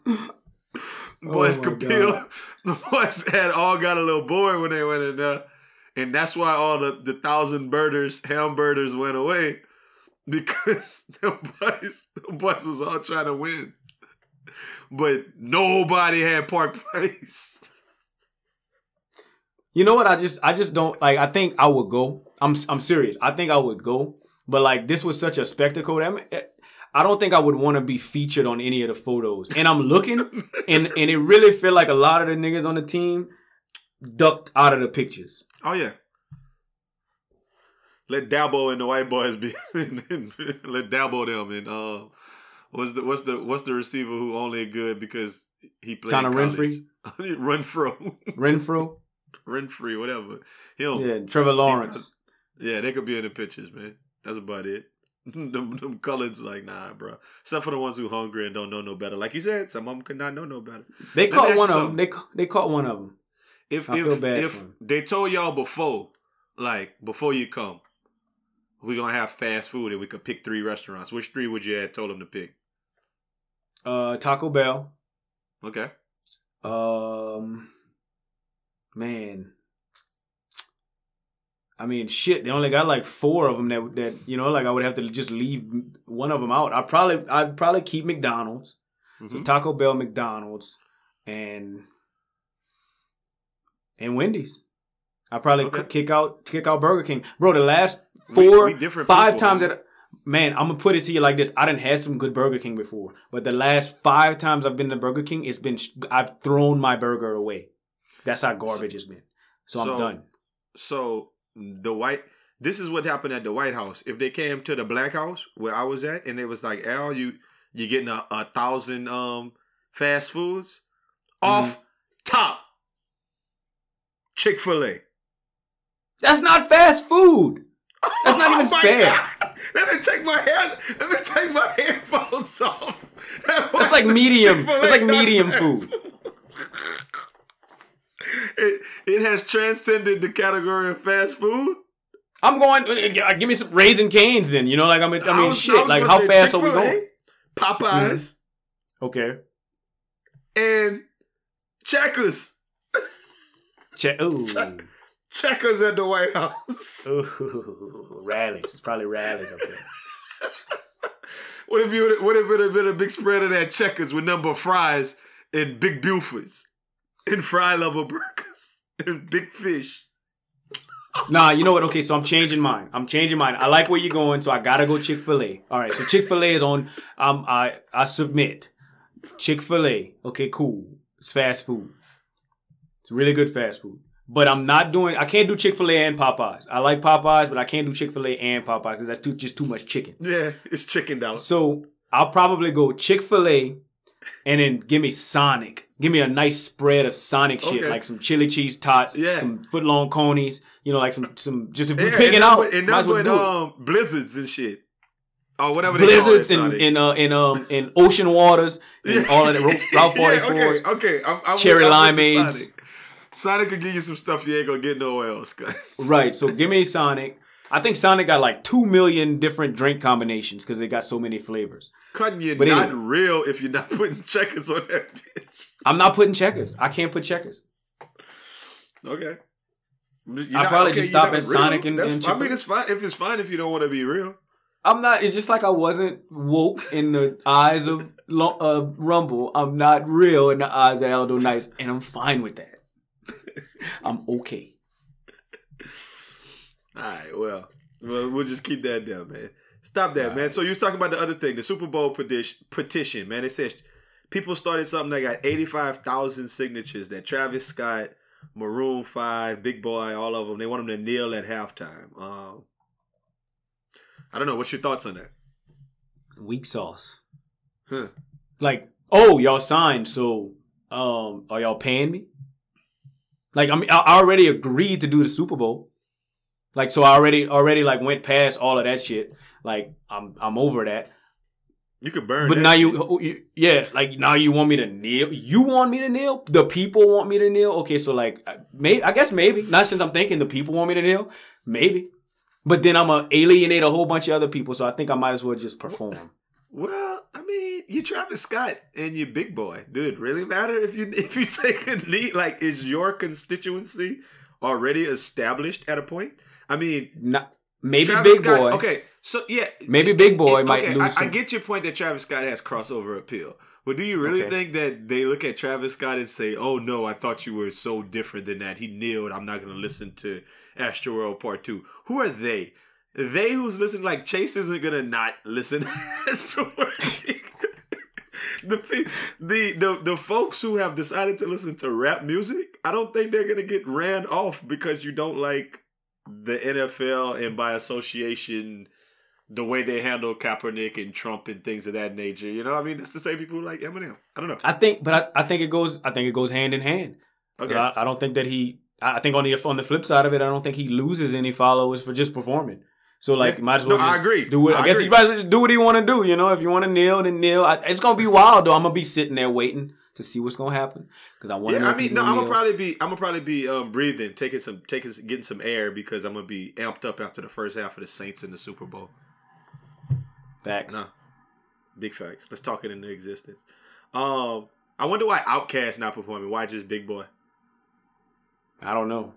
Oh boys Oh my could God. The boys had all got a little bored when they went in there, and that's why all the the thousand birders, hamburgers went away because the boys, the boys was all trying to win, but nobody had Park Place. You know what? I just I just don't like. I think I would go. I'm I'm serious. I think I would go. But like this was such a spectacle. That I don't think I would want to be featured on any of the photos. And I'm looking, and and it really feel like a lot of the niggas on the team ducked out of the pictures. Oh yeah. Let Dabo and the white boys be. let Dabo them and uh, what's the what's the what's the receiver who only good because he played Connor college? Renfrow, Renfrow, Renfree, whatever. He'll yeah, Trevor Lawrence. Yeah, they could be in the pictures, man. That's about it. them, them Cullens, like, nah, bro. Except for the ones who hungry and don't know no better. Like you said, some of them could not know no better. They Let caught one of them. They they caught one of them. If I if feel bad if they told y'all before, like before you come, we're gonna have fast food and we could pick three restaurants. Which three would you have told them to pick? Uh, Taco Bell. Okay. Um, man. I mean, shit. They only got like four of them that that you know, like I would have to just leave one of them out. I probably I'd probably keep McDonald's. So Mhm. Taco Bell, McDonald's, and and Wendy's. I probably Okay. kick out kick out Burger King, bro. The last four, we different five people, times man. that man, I'm gonna put it to you like this: I didn't have some good Burger King before, but the last five times I've been to Burger King, it's been I've thrown my burger away. That's how garbage it's been. So, I'm So- done. So the white. This is what happened at the White House. If they came to the Black House where I was at, and it was like, Al, you you getting a, a thousand um fast foods off top. Chick Fil A. That's not fast food. That's not even Oh my fair. God. Let me take my head. Let me take my headphones off. That That's like medium. Chick-fil-A, That's like medium food. It, it has transcended the category of fast food. I'm going. Give me some Raising Canes, then. You know, like I mean, I mean, was- shit. was Like how fast are we Chick-fil-A, going? Popeyes mm-hmm. Okay. and Checkers. Check. Ooh. Checkers at the White House. Ooh. Rally's. It's probably Rally's up there. What if you? What if it had been a big spread of that Checkers with number of fries and big Buford's and fry level burgers and big fish? Nah, you know what? Okay, so I'm changing mine. I'm changing mine. I like where you're going, so I gotta go Chick Fil A. All right, so Chick Fil A is on. Um, I I submit. Chick Fil A. Okay, cool. It's fast food. It's really good fast food. But I'm not doing. I can't do Chick Fil A and Popeyes. I like Popeyes, but I can't do Chick Fil A and Popeyes because that's too just too much chicken. Yeah, it's chicken out. So I'll probably go Chick Fil A, and then give me Sonic. Give me a nice spread of Sonic shit, Okay. like some chili cheese tots, Yeah. some foot long conies. You know, like some some just if we're Yeah, picking out, and might that as well with do it. um blizzards and shit. Or whatever they Blizzards and in uh in um in ocean waters and all of the Route Yeah, okay, okay. I'm, I'm Cherry limeades. Sonic. Sonic could give you some stuff you ain't gonna get nowhere else. guys. Right. So give me Sonic. I think Sonic got like two million different drink combinations because they got so many flavors. Cutting you But not anyway. real if you're not putting checkers on that bitch. I'm not putting checkers. I can't put checkers. Okay. You're I'll probably okay, just stop not at Sonic and- That's- and I mean, it's fine if it's fine if you don't want to be real. I'm not. It's just like I wasn't woke in the eyes of uh, Rumble. I'm not real in the eyes of Aldo Nice, and I'm fine with that. I'm okay. All right, well, well, we'll just keep that down, man. Stop that, man. So you was talking about the other thing, the Super Bowl petition, petition man. It says people started something that got eighty-five thousand signatures. That Travis Scott, Maroon Five, Big Boi, all of them, they want them to kneel at halftime. Um, I don't know. What's your thoughts on that? Weak sauce. Huh. Like, oh, y'all signed, so um, are y'all paying me? Like, I mean, I already agreed to do the Super Bowl. Like, so I already already like went past all of that shit. Like, I'm I'm over that. You could burn. But now you, oh, you, yeah, like now you want me to kneel. You want me to kneel. The people want me to kneel. Okay, so like, uh, maybe I guess maybe not since I'm thinking the people want me to kneel. Maybe, but then I'm gonna alienate a whole bunch of other people. So I think I might as well just perform. Well, I mean, you Travis Scott and you Big Boi. Dude, really matter if you if you take a knee? Like, is your constituency already established at a point? I mean, Not maybe Travis Big Scott, Boy. Okay, so yeah, Maybe Big Boi might okay, lose I, I get your point that Travis Scott has crossover appeal, but do you really Okay. think that they look at Travis Scott and say, "Oh no, I thought you were so different than that. He kneeled. I'm not going to listen to Astroworld Part 2. Who are they? They who's listening, like Chase isn't gonna not listen to Astroworld. the, the the the folks who have decided to listen to rap music, I don't think they're gonna get ran off because you don't like the NFL and by association the way they handle Kaepernick and Trump and things of that nature. You know, what I mean, it's the same people who like Eminem. I don't know. I think, but I, I think it goes. I think it goes hand in hand. Okay, I, I don't think that he. I think on the on the flip side of it, I don't think he loses any followers for just performing. So like, Yeah. might as well No, I agree. do what I, I guess he might as well just do what he want to do. You know, if you want to kneel, then kneel. I, it's gonna be wild though. I'm gonna be sitting there waiting to see what's gonna happen because I want to yeah. I mean, no, I'm gonna probably be, I'm gonna probably be um, breathing, taking some, taking, getting some air because I'm gonna be amped up after the first half of the Saints in the Super Bowl. Facts. Nah, big facts. Let's talk it into existence. Um, I wonder why Outkast not performing. Why just Big Boi? I don't know.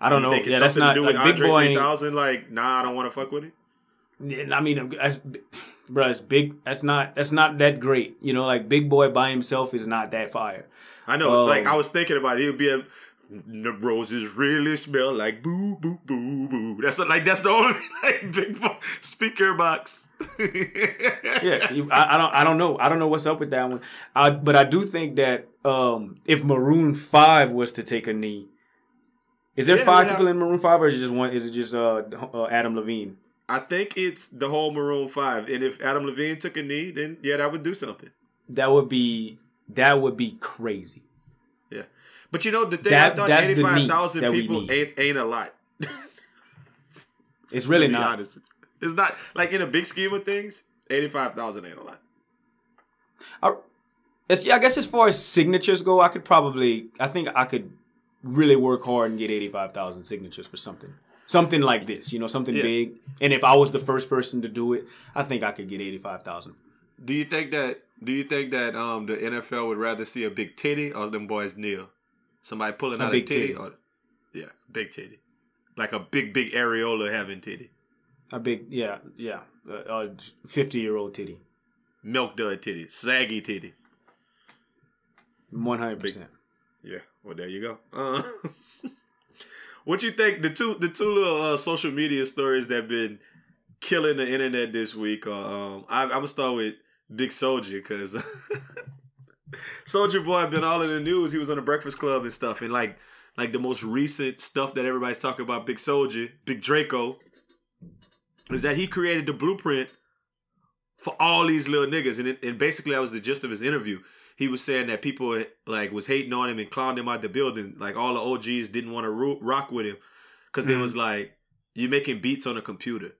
I don't You know. Yeah, that's not to do with Big Andre Boy. ain't- 3000? Like, nah, I don't want to fuck with it. Yeah, I mean, that's, bro, it's big. That's not. That's not that great. You know, like Big Boi by himself is not that fire. I know. Um, like, I was thinking about it. It would be a. The roses really smell like boo boo boo boo. That's like that's the only like big Boi speaker box. Yeah, you, I, I don't. I don't know. I don't know what's up with that one. I, but I do think that um, if Maroon Five was to take a knee, is there Yeah, five people in Maroon Five, or is it just one? Is it just uh, uh, Adam Levine? I think it's the whole Maroon Five, and if Adam Levine took a knee, then yeah, that would do something. That would be that would be crazy. But you know the thing, That- I thought eighty five thousand people ain't ain't a lot. It's really not. honest. It's not like in a big scheme of things, eighty five thousand ain't a lot. I, yeah, I guess as far as signatures go, I could probably. I think I could really work hard and get eighty five thousand signatures for something. Something like this, you know, something Yeah. big. And if I was the first person to do it, I think I could get eighty five thousand. Do you think that? Do you think that um the NFL would rather see a big titty or them boys kneel? Somebody pulling A out big a titty, titty. or yeah, big titty, like a big big areola having titty, A big, yeah, yeah, a fifty year old titty, milk dud titty, saggy titty. one hundred percent. Yeah, well there you go. Uh, what you think? The two the two little uh, social media stories that been killing the internet this week. Are, um, I, I'm gonna start with Big Soulja because Soulja Boy been all in the news. He was on the Breakfast Club and stuff, and like like the most recent stuff that everybody's talking about. Big Soulja, Big Draco, is that he created the blueprint for all these little niggas, and it, and basically that was the gist of his interview he was saying that people like was hating on him and clowned him out the building. Like all the OGs didn't want to ro- rock with him because they Mhm. was like, "You're making beats on a computer,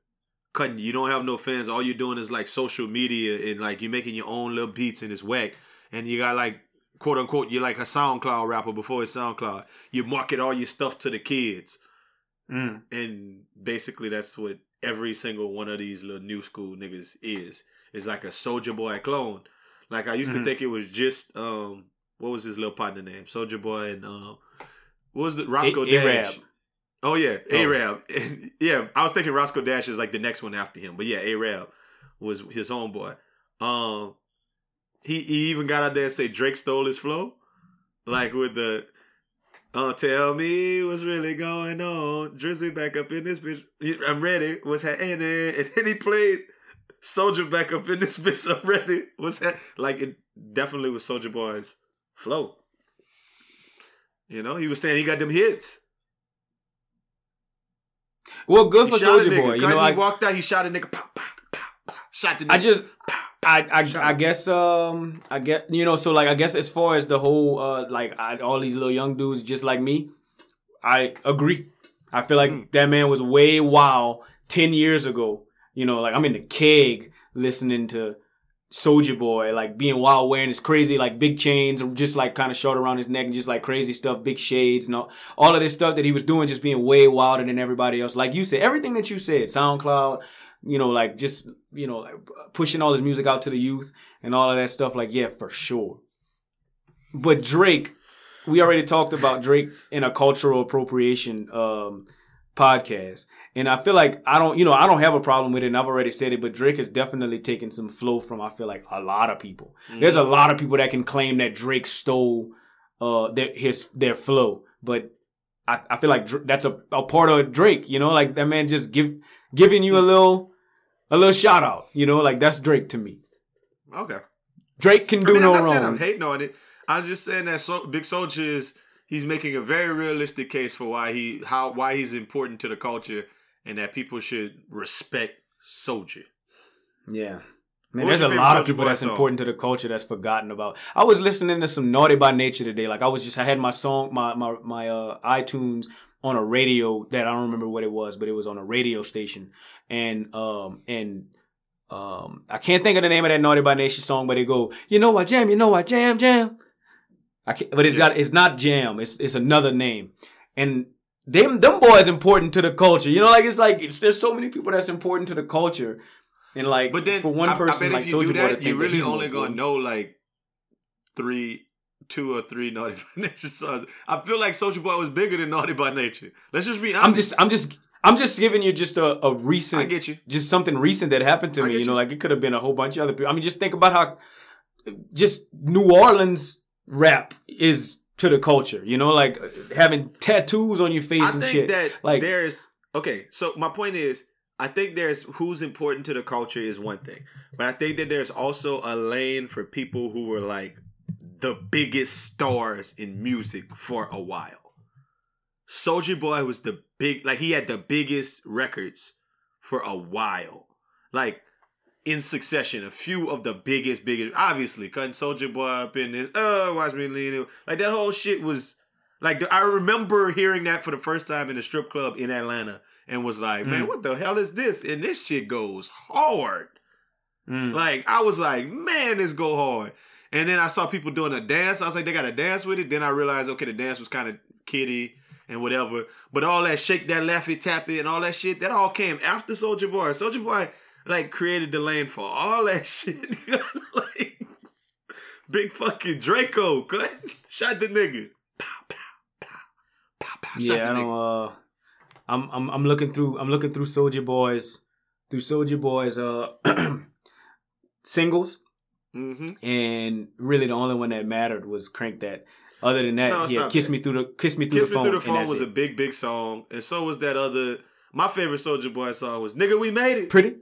cutting. You don't have no fans. All you're doing is like social media and like you're making your own little beats and it's whack. And you got like quote unquote, you're like a SoundCloud rapper before it's SoundCloud. You market all your stuff to the kids, Mm. and basically that's what every single one of these little new school niggas is. It's like a Soulja Boy clone. Like I used to Mhm. think it was just um what was his little partner name? Soulja Boy and um what was the Roscoe A- Dash? A-Rab. Oh yeah, Oh. Arab. yeah, I was thinking Roscoe Dash is like the next one after him, but yeah, Arab was his homeboy. Um, he he even got out there and say Drake stole his flow, like with the. Oh, tell me what's really going on. Drizzy back up in this bitch. I'm ready. What's happening? And then he played Soulja back up in this bitch. I'm ready. What's that? Like it definitely was Soulja Boy's flow. You know, he was saying he got them hits. Well, good He for Soulja. Boy. You know, I, walked out. He shot a nigga. Pop, pop, pop, pop. Shot the nigga. I just, Pow, I, I, I guess, um, I get, you know, so like, I guess as far as the whole, uh, like, I, all these little young dudes just like me, I agree. I feel like Mm. that man was way wild ten years ago. You know, like I'm in the keg listening to Soulja Boy, like being wild, wearing his crazy like big chains, just like kind of short around his neck, and just like crazy stuff, big shades, and all, all of this stuff that he was doing, just being way wilder than everybody else. Like you said, everything that you said, SoundCloud, you know, like just you know, like pushing all his music out to the youth and all of that stuff. Like yeah, for sure. But Drake, we already talked about Drake in a cultural appropriation um, podcast. And I feel like I don't, you know, I don't have a problem with it. And I've already said it, but Drake has definitely taken some flow from. I feel like a lot of people. There's a lot of people that can claim that Drake stole uh their his their flow, but I, I feel like Dr- that's a, a part of Drake. You know, like that man just give giving you a little a little shout out. You know, like that's Drake to me. Okay. Drake can I do mean, no I'm saying I'm hating on it. I'm just saying that so, Big Soulja is he's making a very realistic case for why he how why he's important to the culture and that people should respect Soulja. Yeah. Man, there's a lot of people that's song? important to the culture that's forgotten about. I was listening to some Naughty by Nature today. Like I was just I had my song my my my uh iTunes on a radio that I don't remember what it was, but it was on a radio station. And um and um I can't think of the name of that Naughty by Nature song, but it go, you know what jam, you know what jam, jam. I can't, but it's got it's not jam, it's it's another name. And them them boys important to the culture. You know, like it's like it's, there's so many people that's important to the culture. And like But then for one person I bet like you Soulja Boy to think you're that really only gonna know like three, two or three Naughty by Nature songs. I feel like Soulja Boy was bigger than Naughty by Nature. Let's just be honest. I'm just I'm just I'm just giving you just a, a recent I get you. just something recent that happened to me. get You know, you. like it could have been a whole bunch of other people. I mean, just think about how just New Orleans rap is to the culture. You know, like having tattoos on your face I and think shit. that like there's okay. So my point is, I think there's who's important to the culture is one thing, but I think that there's also a lane for people who were like the biggest stars in music for a while. Soulja Boy was the big, like he had the biggest records for a while, like in succession. A few of the biggest, biggest, obviously cutting Soulja Boy up in this. Oh, watch me lean. Like that whole shit was like I remember hearing that for the first time in a strip club in Atlanta and was like, man, Mm. what the hell is this? And this shit goes hard. mm, Like I was like, man, this go hard. And then I saw people doing a dance. I was like, they got to dance with it. Then I realized, okay, the dance was kind of kiddie and whatever. But all that shake that Laffy Taffy and all that shit, that all came after Soulja Boy. Soulja Boy like created the lane for all that shit. like big fucking Draco, cut. Shot the nigga. Pow pow pow pow pow. Shot yeah, I don't. Uh, I'm I'm I'm looking through I'm looking through Soulja Boys through Soulja Boys uh singles. Mm-hmm. and really the only one that mattered was Crank That. Other than that, No, yeah, Kiss that. Me Through the Kiss Me Through Kiss the Me Phone. Through the Phone was a big, big song. And so was that other my favorite Soulja Boy song was Nigga We Made It. pretty.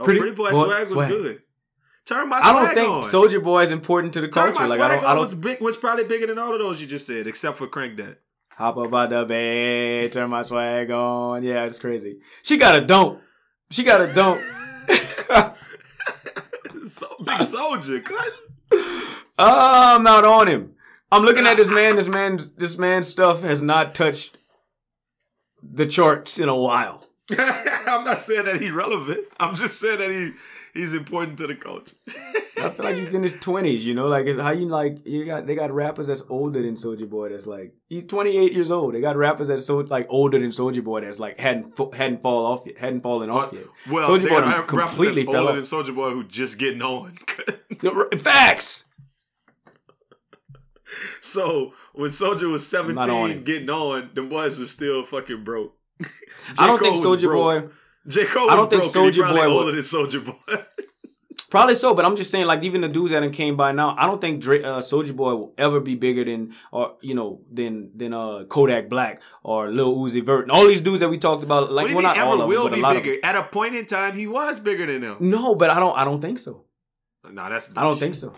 Oh, Pretty Pretty, Boy, Boy Swag was Swag. good. Turn my swag on. I don't think. Soulja Boy is important to the Turn culture. Like I don't, I don't was big was probably bigger than all of those you just said, except for Crank That. hop up out the bed, turn my swag on. Yeah, it's crazy. She got a don't. She got a don't. so, big soulja, cut. Oh, I'm not on him. I'm looking at this man. This man. This man's stuff has not touched the charts in a while. I'm not saying that he's relevant. I'm just saying that he he's important to the culture. I feel like he's in his twenties. You know, like it's how you like you got they got rappers that's older than Soulja Boy. That's like he's 28 years old. They got rappers that's so like older than Soulja Boy. That's like hadn't hadn't fall off yet, hadn't fallen off yet. Well, Soulja Boy got done rappers that's completely fell older off. than Soulja Boy who just getting on. Facts. so when Soulja was not on 17 getting on, the boys were still fucking broke. I don't Cole think Soulja. Boy. J. Cole I don't think probably Boy older than Soulja Boy. Probably so, but I'm just saying, like even the dudes that came by now, I don't think Dre, uh, Soulja Boy will ever be bigger than, or you know, than than uh, Kodak Black or Lil Uzi Vert and all these dudes that we talked about. Like, well, not all of them, will but a be of bigger? At a point in time, he was bigger than them. them. No, but I don't. I don't think so. Nah, that's bullshit. I don't think so.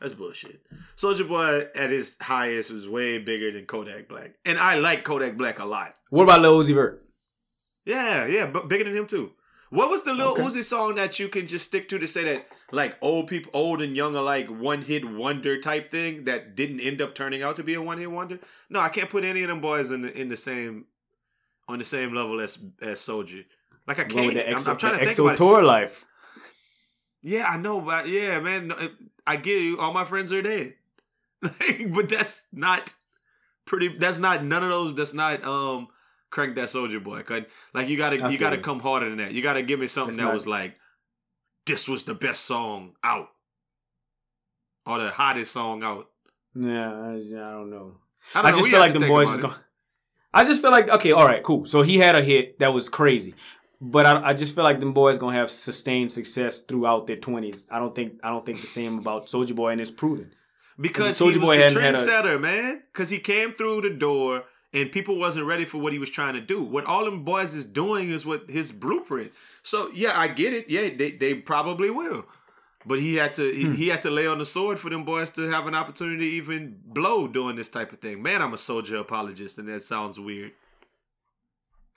That's bullshit. Soulja Boy at his highest was way bigger than Kodak Black, and I like Kodak Black a lot. What about Lil Uzi Vert? Yeah, yeah, but bigger than him too. What was the little Okay. Uzi song that you can just stick to to say that like old people, old and young are like one hit wonder type thing that didn't end up turning out to be a one hit wonder? No, I can't put any of them boys in the in the same on the same level as as Soulja. Like I can't. the I'm, I'm trying to think XO about it. tour life. Yeah, I know, but yeah, man, I get you. All my friends are dead, but that's not pretty. That's not none of those. That's not um crank that soulja boy. 'cause, Like you gotta I you gotta you. come harder than that. You gotta give me something It's that not- was like, this was the best song out, or the hottest song out. Yeah, I, I don't know. I, I, don't know. just We feel like the boys is it. going. I just feel like okay, all right, cool. So he had a hit that was crazy, but I, I just feel like them boys gonna have sustained success throughout their twenties. I don't think I don't think the same about Soulja Boy, and it's proven. Because was Boy the had a- trendsetter, man. Because he came through the door and people wasn't ready for what he was trying to do. What all them boys is doing is what his blueprint. So yeah, I get it. Yeah, they, they probably will. But he had to Hmm. he, he had to lay on the sword for them boys to have an opportunity to even blow doing this type of thing. Man, I'm a soulja apologist, and that sounds weird.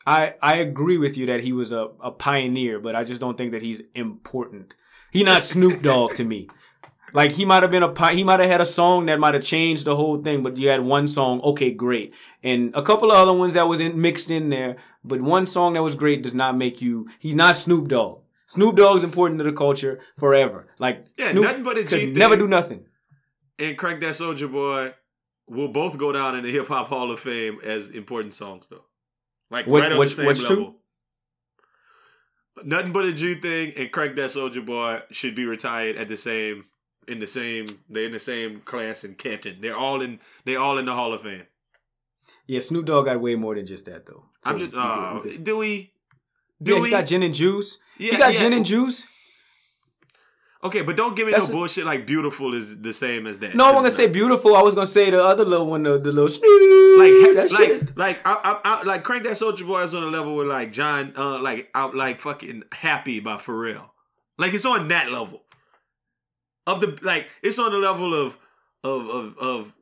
I I agree with you that he was a, a pioneer, but I just don't think that he's important. He not Snoop Dogg to me. Like he might have been a he might have had a song that might have changed the whole thing, but you had one song, okay, great, and a couple of other ones that was in, mixed in there. But one song that was great does not make you. He's not Snoop Dogg. Snoop Dogg's important to the culture forever. Like Yeah, Snoop nothing but a G could thing. never do nothing. And Crank That Soulja Boy will both go down in the Hip Hop Hall of Fame as important songs, though. Like What- right on what's- the same what's two? Nothing but a G thing and Crank That Soulja Boy should be retired at the same in the same they're in the same class in Canton. They're all in they all in the Hall of Fame. Yeah, Snoop Dogg got way more than just that though. I'm just uh, we could- do we do yeah, we he got gin and juice. Yeah, he got yeah. gin and juice. Okay, but don't give me That's no a- bullshit like beautiful is the same as that. No, I'm gonna say beautiful. I was gonna say the other little one, the, the little like that like shit. like I, I, I, like crank that soulja boy is on a level with like John uh like out like fucking happy by Pharrell. Like it's on that level. Of the like it's on the level of of of of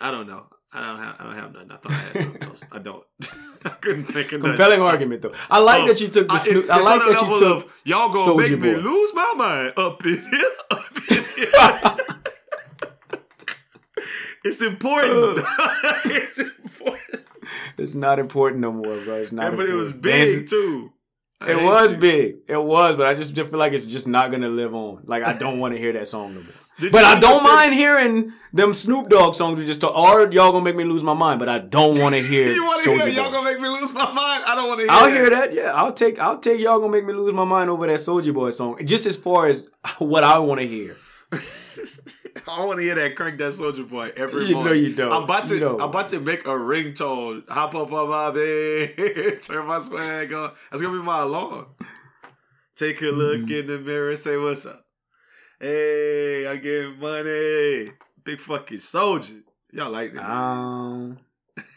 I don't know. I don't have I don't have nothing. I thought I had something else. I don't. I couldn't think of nothing. Compelling argument though. I like Oh, that you took the I- Snoop. I like that you took. of, y'all gonna Soulja make me Boy. lose my mind up in here. Up in here. it's important. it's important. It's not important no more, bro. It's not. Yeah, but it was big too. It was you. big. It was, but I just feel like it's just not gonna live on. Like I don't want to hear that song no more. But I don't mind hearing them Snoop Dogg songs. We just talk, or y'all gonna make me lose my mind. But I don't want to hear. You want to hear y'all gonna make me lose my mind? I don't want to hear. I'll that. hear that. Yeah, I'll take. I'll take y'all gonna make me lose my mind over that Soulja Boy song. Just as far as what I want to hear. I want to hear that crank that soulja boy every You know morning. you don't. I'm about to. Don't. I'm about to make a ringtone. Hop up on my bed, turn my swag on. That's gonna be my alarm. Take a look Mm-hmm. in the mirror, say what's up. Hey, I get money. Big fucking soulja. Y'all like that? Um,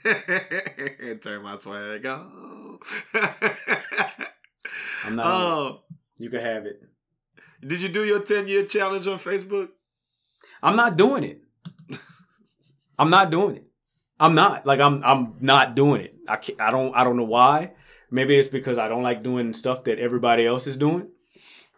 turn my swag on. I'm not. oh, you can have it. did you do your 10 year challenge on Facebook? I'm not doing it. I'm not doing it. I'm not like I'm. I'm not doing it. I can't, I don't. I don't know why. Maybe it's because I don't like doing stuff that everybody else is doing,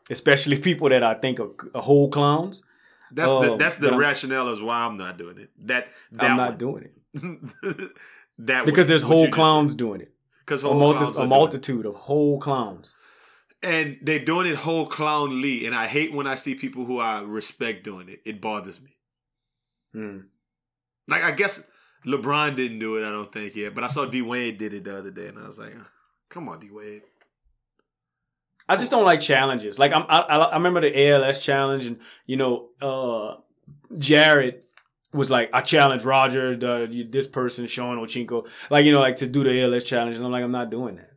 especially people that I think are, are whole clowns. That's the Oh, that's the rationale as why I'm not doing it. That that I'm not one. doing it that because one, there's whole clowns doing it. Because A, multi- a multitude of whole clowns. And they're doing it whole clownly, and I hate when I see people who I respect doing it. It bothers me. Mm. Like I guess LeBron didn't do it. I don't think yet, but I saw D Wade did it the other day, and I was like, "Come on, D Wade." I just don't like challenges. Like I'm, I, I I remember the ALS challenge, and you know, uh, Jared was like, I challenge Roger, the, this person, Sean Ochinko, like you know, like to do the ALS challenge, and I'm like, I'm not doing that.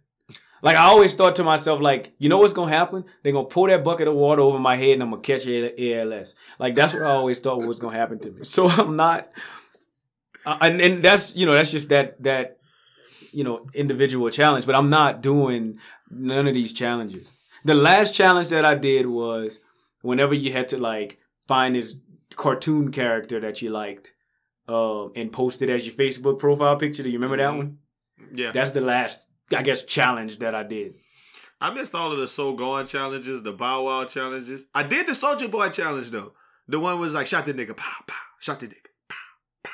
Like I always thought to myself, like, you know what's gonna happen? They're gonna pour that bucket of water over my head, and I'm gonna catch ALS. Like that's what I always thought was gonna happen to me. So I'm not, uh, and and that's you know that's just that that you know individual challenge. But I'm not doing none of these challenges. The last challenge that I did was whenever you had to like find this cartoon character that you liked uh, and post it as your Facebook profile picture. Do you remember that one? Yeah, That's the last, I guess, challenge that I did. I missed all of the so going challenges, the Bow Wow challenges. I did the Soulja Boy challenge though. The one was like shot the nigga, pow pow, shot the nigga, pow pow.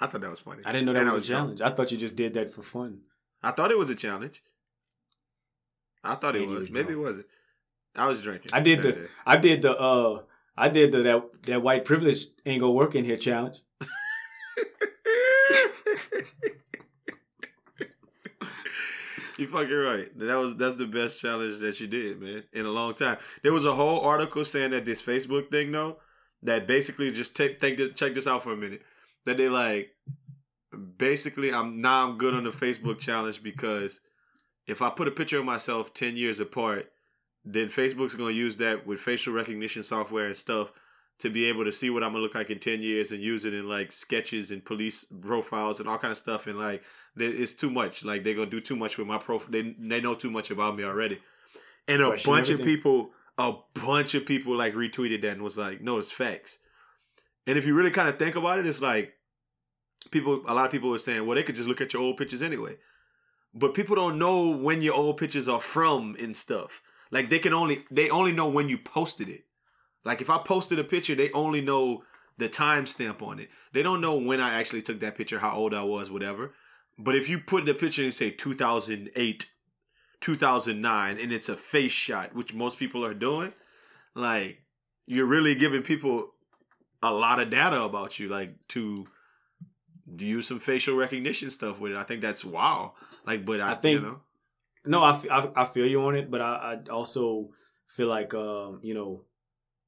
I thought that was funny. I didn't know that I was a challenge. I thought you just did that for fun. I thought it was a challenge. I thought it Maybe was. was Maybe it wasn't. I was drinking. I did the, day. I did the, uh, I did the that that white privilege ain't gonna work in here challenge. you fucking right. That was that's the best challenge that you did, man, in a long time. There was a whole article saying that this Facebook thing, though, that basically just take check this out for a minute. That they like basically I'm now I'm good on the Facebook challenge because if I put a picture of myself ten years apart, then Facebook's gonna use that with facial recognition software and stuff to be able to see what I'm gonna look like in ten years and use it in like sketches and police profiles and all kind of stuff. And like it's too much. Like they're gonna do too much with my profile. They they know too much about me already. And a Question bunch of people, a bunch of people like retweeted that and was like, no, it's facts. And if you really kind of think about it, it's like people a lot of people were saying, well, they could just look at your old pictures anyway. But people don't know when your old pictures are from and stuff. Like they can only they only know when you posted it. Like if I posted a picture, they only know the timestamp on it. They don't know when I actually took that picture, how old I was, whatever. But if you put the picture and say 2008, 2009, and it's a face shot, which most people are doing, like you're really giving people a lot of data about you, like to use some facial recognition stuff with it. I think that's wow. Like, but I, I think- you know, No, I, f- I, I feel you on it, but I, I also feel like um, you know,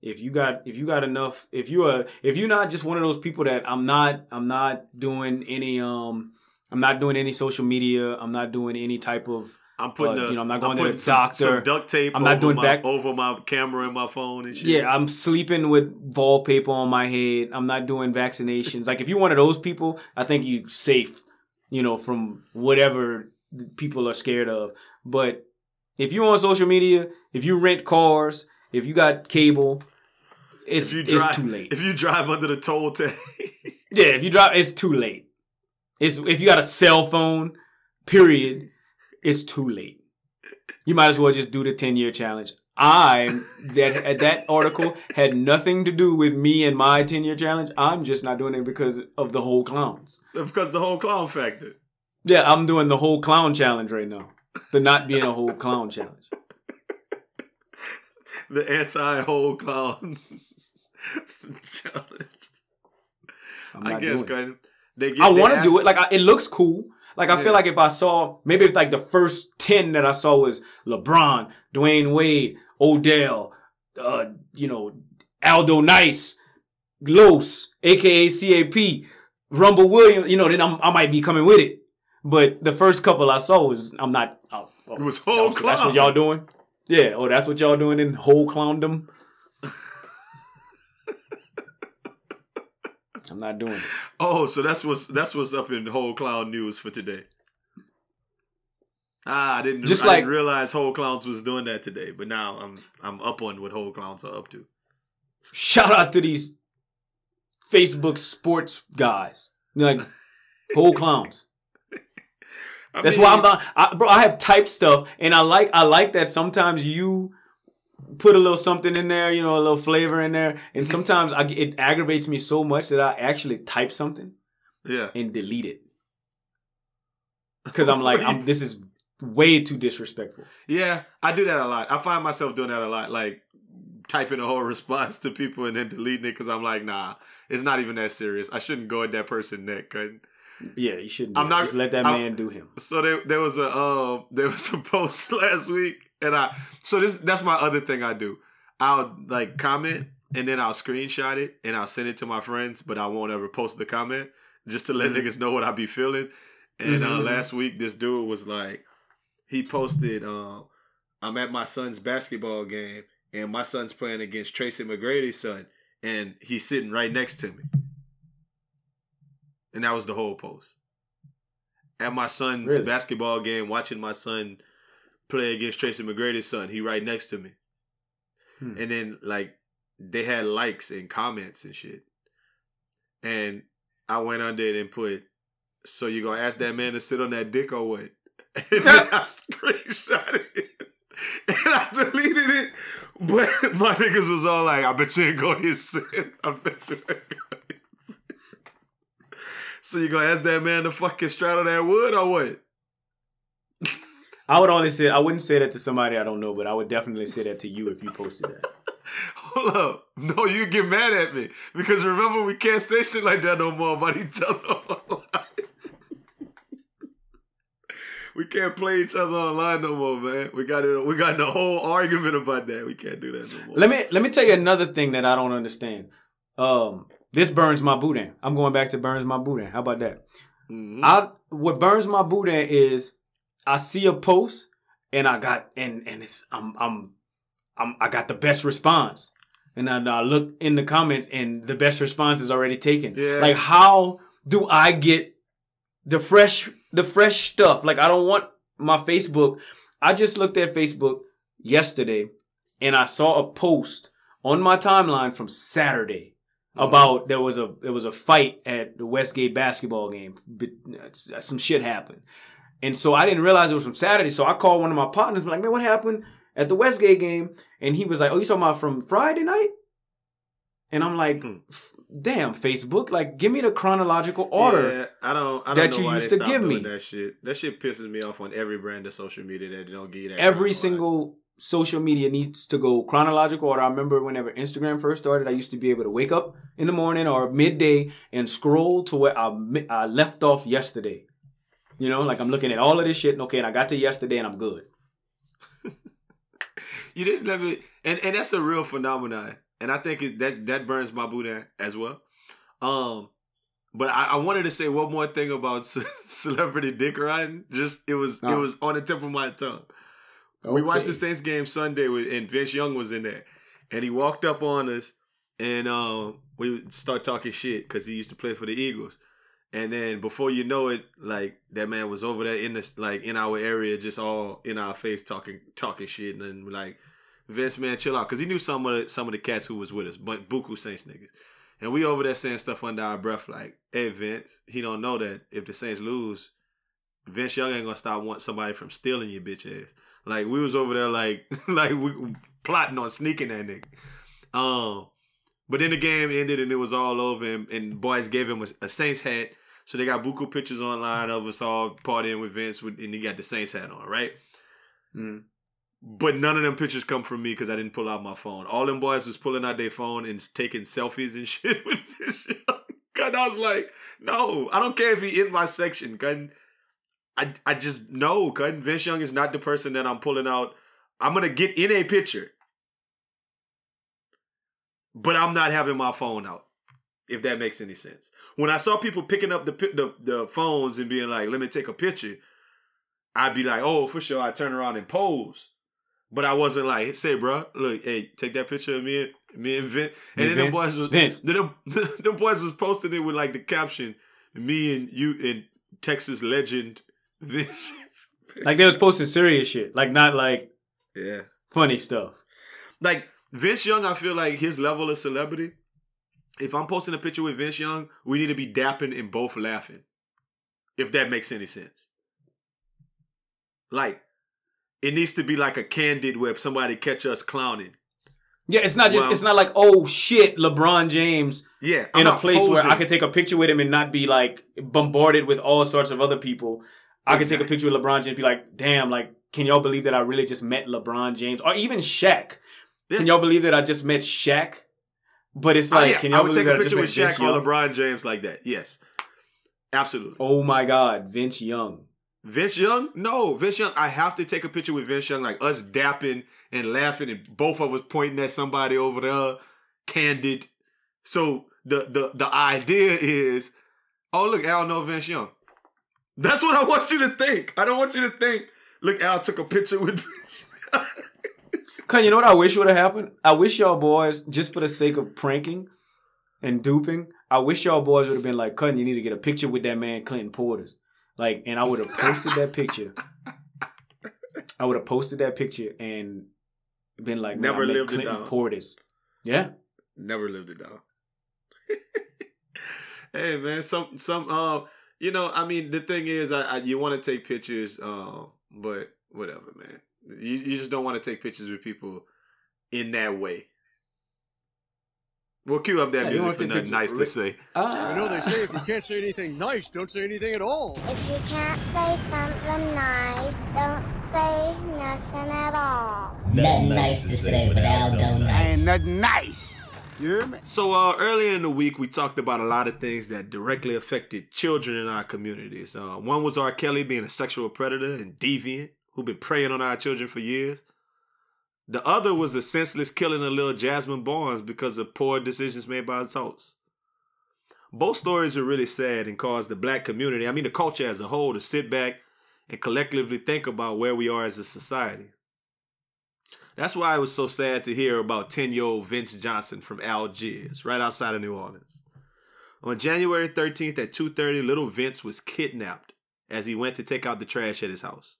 if you got if you got enough, if you are if you're not just one of those people that I'm not I'm not doing any um I'm not doing any social media, I'm not doing any type of I'm putting, uh, But, a- you know, I'm not going to putting the doctor. Some duct tape. I'm not over doing my, back- over my camera and my phone and shit. yeah, I'm sleeping with wallpaper on my head. I'm not doing vaccinations. like if you're one of those people, I think you safe, you know, from whatever people are scared of. But if you're on social media, if you rent cars, if you got cable, it's If you drive, it's too late. If you drive under the toll tag, yeah, if you drive, it's too late. It's if you got a cell phone, period, it's too late. You might as well just do the 10 year challenge. I that that article had nothing to do with me and my 10 year challenge. I'm just not doing it because of the whole clowns. because the whole clown factor. Yeah, I'm doing the whole clown challenge right now. The not being a whole clown challenge. The anti whole clown challenge. I guess kind of. They get, I want to do it. Like I, it looks cool. Like I Yeah. feel like if I saw maybe if like the first ten that I saw was LeBron, Dwyane Wade, Odell, uh, you know, Aldo Nice, Los, aka CAP, Rumble Williams. You know, then I'm, I might be coming with it. But the first couple I saw was I'm not. Oh, oh, It was whole so That's what y'all doing. Yeah. Oh, that's what y'all doing in whole clowndom. I'm not doing it. Oh, so that's what's that's what's up in whole clown news for today. Ah, I didn't Just I like- didn't realize whole clowns was doing that today, but now I'm I'm up on what whole clowns are up to. shout out to these Facebook sports guys. Like whole clowns. I That's mean, why I'm not, I, bro. I have typed stuff, and I like I like that sometimes you put a little something in there, you know, a little flavor in there, and sometimes I, it aggravates me so much that I actually type something Yeah. and delete it because I'm like, I'm, this is way too disrespectful. Yeah, I do that a lot. I find myself doing that a lot, like typing a whole response to people and then deleting it because I'm like, nah, it's not even that serious. I shouldn't go at that person neck. 'cause- Yeah, you shouldn't. I'm not- just let that I'm- man do him. So there, there was a um, there was a post last week, and I so this that's my other thing I do. I'll like comment and then I'll screenshot it and I'll send it to my friends, but I won't ever post the comment just to let Mhm. niggas know what I be feeling. And uh, Mhm. last week, this dude was like, he posted, um, I'm at my son's basketball game and my son's playing against Tracy McGrady's son, and he's sitting right next to me. And that was the whole post. At my son's Really? basketball game, watching my son play against Tracy McGrady's son, he right next to me. Hmm. And then like they had likes and comments and shit. And I went under it and put, so you gonna ask that man to sit on that dick or what? And then I screenshot it. And I deleted it. But my niggas was all like, I bet you ain't gonna hit send. I bet you ain't gonna hit send. So you gonna ask that man to fucking straddle that wood or what? I would only say I wouldn't say that to somebody I don't know, but I would definitely say that to you if you posted that. Hold up. No, you get mad at me. Because remember, we can't say shit like that no more about each other online. we can't play each other online no more, man. We got it. We got in a whole argument about that. We can't do that no more. Let me let me tell you another thing that I don't understand. Um, this burns my boudin. I'm going back to burns my boudin. How about that? Mhm. I what burns my at is I see a post and I got and and it's I'm I'm I'm I got the best response. And then I look in the comments and the best response is already taken. Yeah. Like how do I get the fresh the fresh stuff? Like I don't want my Facebook. I just looked at Facebook yesterday and I saw a post on my timeline from Saturday mm-hmm. about there was a there was a fight at the Westgate basketball game. Some shit happened, and so I didn't realize it was from Saturday. So I called one of my partners, I'm like, "Man, what happened at the Westgate game?" And he was like, "Oh, you talking about from Friday night?" And I'm like, Hmm. "Damn, Facebook! Like, give me the chronological order." Yeah, I don't. I don't that know you why used to give me. That shit. That shit pisses me off on every brand of social media that they don't give you that. Every single social media needs to go chronological order. I remember whenever Instagram first started, I used to be able to wake up in the morning or midday and scroll to where I, I left off yesterday. You know, like I'm looking at all of this shit, and okay, and I got to yesterday, and I'm good. You didn't let me, and and that's a real phenomenon, and I think it, that that burns my boot as well. Um, but I, I wanted to say one more thing about ce- celebrity dick riding. Just it was it Oh. was on the tip of my tongue. We watched the Saints game Sunday, with, and Vince Young was in there, and he walked up on us, and um, we would start talking shit because he used to play for the Eagles, and then before you know it, like that man was over there in this, like in our area, just all in our face talking talking shit, and then like Vince man, chill out, because he knew some of the, some of the cats who was with us, but Buku Saints niggas, and we over there saying stuff under our breath, like, "Hey Vince, he don't know that if the Saints lose." Vince Young ain't gonna stop want somebody from stealing your bitch ass. Like we was over there like like we plotting on sneaking that nigga. Um, but then the game ended and it was all over and, and boys gave him a, a Saints hat. So they got buku pictures online of us all partying with Vince with, and he got the Saints hat on, right? Mm. But none of them pictures come from me because I didn't pull out my phone. All them boys was pulling out their phone and taking selfies and shit with Vince Young. Cause I was like, no, I don't care if he in my section. Cause I I just know, cause Vince Young is not the person that I'm pulling out. I'm gonna get in a picture, but I'm not having my phone out. If that makes any sense. When I saw people picking up the the, the phones and being like, "Let me take a picture," I'd be like, "Oh, for sure." I turn around and pose, but I wasn't like, "Say, bro, look, hey, take that picture of me and me and Vince." And then the boys was Vince. then the, the boys was posting it with like the caption, "Me and you and Texas legend Vince." Like they was posting serious shit, like not like yeah, funny stuff. like Vince Young, I feel like his level of celebrity. If I'm posting a picture with Vince Young, we need to be dapping and both laughing. If that makes any sense. Like, it needs to be like a candid where somebody catch us clowning. Yeah, it's not just Well- it's not like oh shit, LeBron James Yeah, in a place where I posing. could take a picture with him and not be like bombarded with all sorts of other people. I could take a picture with LeBron James and be like, damn, like, can y'all believe that I really just met LeBron James? Or even Shaq. Yeah. Can y'all believe that I just met Shaq? But it's Oh, like, yeah, can I y'all would believe take a I picture with Vince Shaq or Young? LeBron James like that. Yes, absolutely. Oh my God, Vince Young. Vince Young? No, Vince Young. I have to take a picture with Vince Young, like us dapping and laughing, and both of us pointing at somebody over there, candid. So the the the idea is, oh look, Al know Vince Young. That's what I want you to think. I don't want you to think. Look, Al took a picture with Vince. Cause you know what I wish would have happened? I wish y'all boys, just for the sake of pranking and duping, I wish y'all boys would have been like, Cutting, you need to get a picture with that man Clinton Portis. Like, and I would have posted that picture. I would have posted that picture and been like, Never Never man, I met lived it Clinton down. Portis. Yeah. Never lived it down. hey man, some some uh, you know, I mean, the thing is, I, I you want to take pictures, uh, but whatever, man. You you just don't want to take pictures with people in that way. We'll cue up that Yeah, music for nothing pictures- nice to say. Ah. You know they say if you can't say anything nice, don't say anything at all. If you can't say something nice, don't say nothing at all. Nothing nice to say, but Al don't nice. Ain't nothing nice. You hear me? So uh, earlier in the week, we talked about a lot of things that directly affected children in our communities. Uh, one was R. Kelly being a sexual predator and deviant who've been preying on our children for years. The other was the senseless killing of little Jasmine Barnes because of poor decisions made by adults. Both stories are really sad and cause the black community, I mean the culture as a whole, to sit back and collectively think about where we are as a society. That's why it was so sad to hear about 10-year-old Vince Johnson from Algiers, right outside of New Orleans. On January 13th at 2:30, little Vince was kidnapped as he went to take out the trash at his house.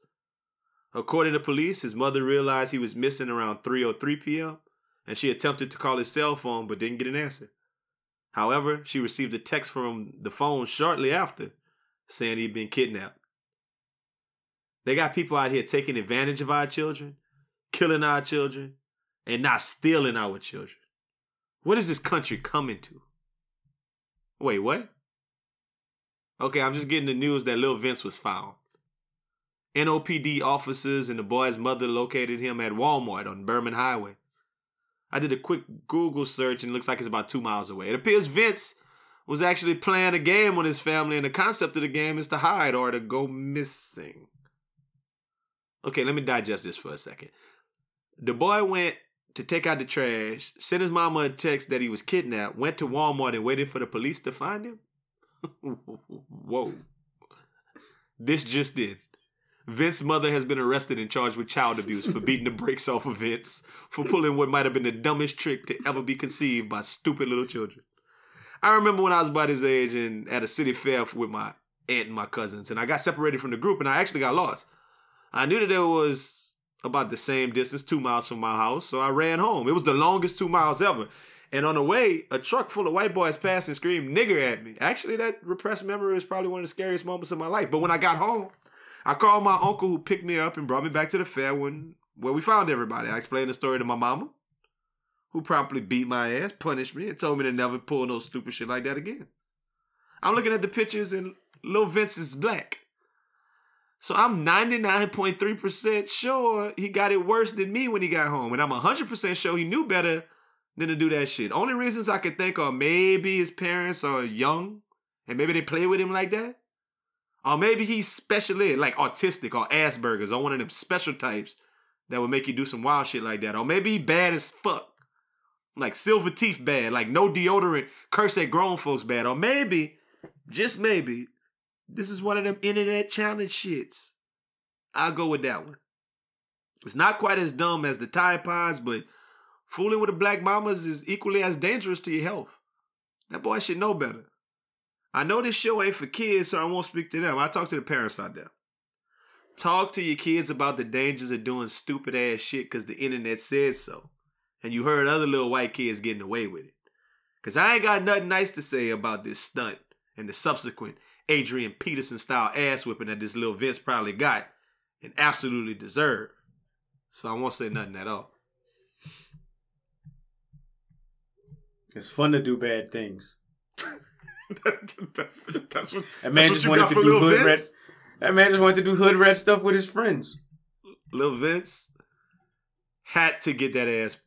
According to police, his mother realized he was missing around 3:03 p.m. and she attempted to call his cell phone but didn't get an answer. However, she received a text from the phone shortly after saying he'd been kidnapped. They got people out here taking advantage of our children, killing our children, and not stealing our children. What is this country coming to? Wait, what? Okay, I'm just getting the news that Lil Vince was found. NOPD officers and the boy's mother located him at Walmart on Behrman Highway. I did a quick Google search and it looks like it's about two miles away. It appears Vince was actually playing a game with his family, and the concept of the game is to hide or to go missing. Okay, let me digest this for a second. The boy went to take out the trash, sent his mama a text that he was kidnapped, went to Walmart and waited for the police to find him. Whoa. This just did. Vince's mother has been arrested and charged with child abuse for beating the brakes off of Vince for pulling what might have been the dumbest trick to ever be conceived by stupid little children. I remember when I was about his age and at a city fair with my aunt and my cousins, and I got separated from the group and I actually got lost. I knew that there was about the same distance, two miles from my house, so I ran home. It was the longest two miles ever. And on the way, a truck full of white boys passed and screamed nigger at me. Actually, that repressed memory is probably one of the scariest moments of my life. But when I got home, I called my uncle who picked me up and brought me back to the fair when where we found everybody. I explained the story to my mama, who promptly beat my ass, punished me, and told me to never pull no stupid shit like that again. I'm looking at the pictures and little Vince is black. So I'm 99.3% sure he got it worse than me when he got home. And I'm 100% sure he knew better than to do that shit. Only reasons I could think are maybe his parents are young and maybe they play with him like that. Or maybe he's special ed, like autistic or Asperger's or one of them special types that would make you do some wild shit like that. Or maybe he bad as fuck. Like silver teeth bad, like no deodorant, curse at grown folks bad. Or maybe, just maybe, this is one of them internet challenge shits. I'll go with that one. It's not quite as dumb as the Tide Pods, but fooling with the black mamas is equally as dangerous to your health. That boy should know better. I know this show ain't for kids, so I won't speak to them. I talk to the parents out there. Talk to your kids about the dangers of doing stupid ass shit because the internet said so. And you heard other little white kids getting away with it. Because I ain't got nothing nice to say about this stunt and the subsequent Adrian Peterson style ass whipping that this little Vince probably got and absolutely deserved. So I won't say nothing at all. It's fun to do bad things. that's, that's what, That man just wanted to do Lil hood red. Vince? That man just wanted to do hood red stuff with his friends. Lil Vince had to get that ass.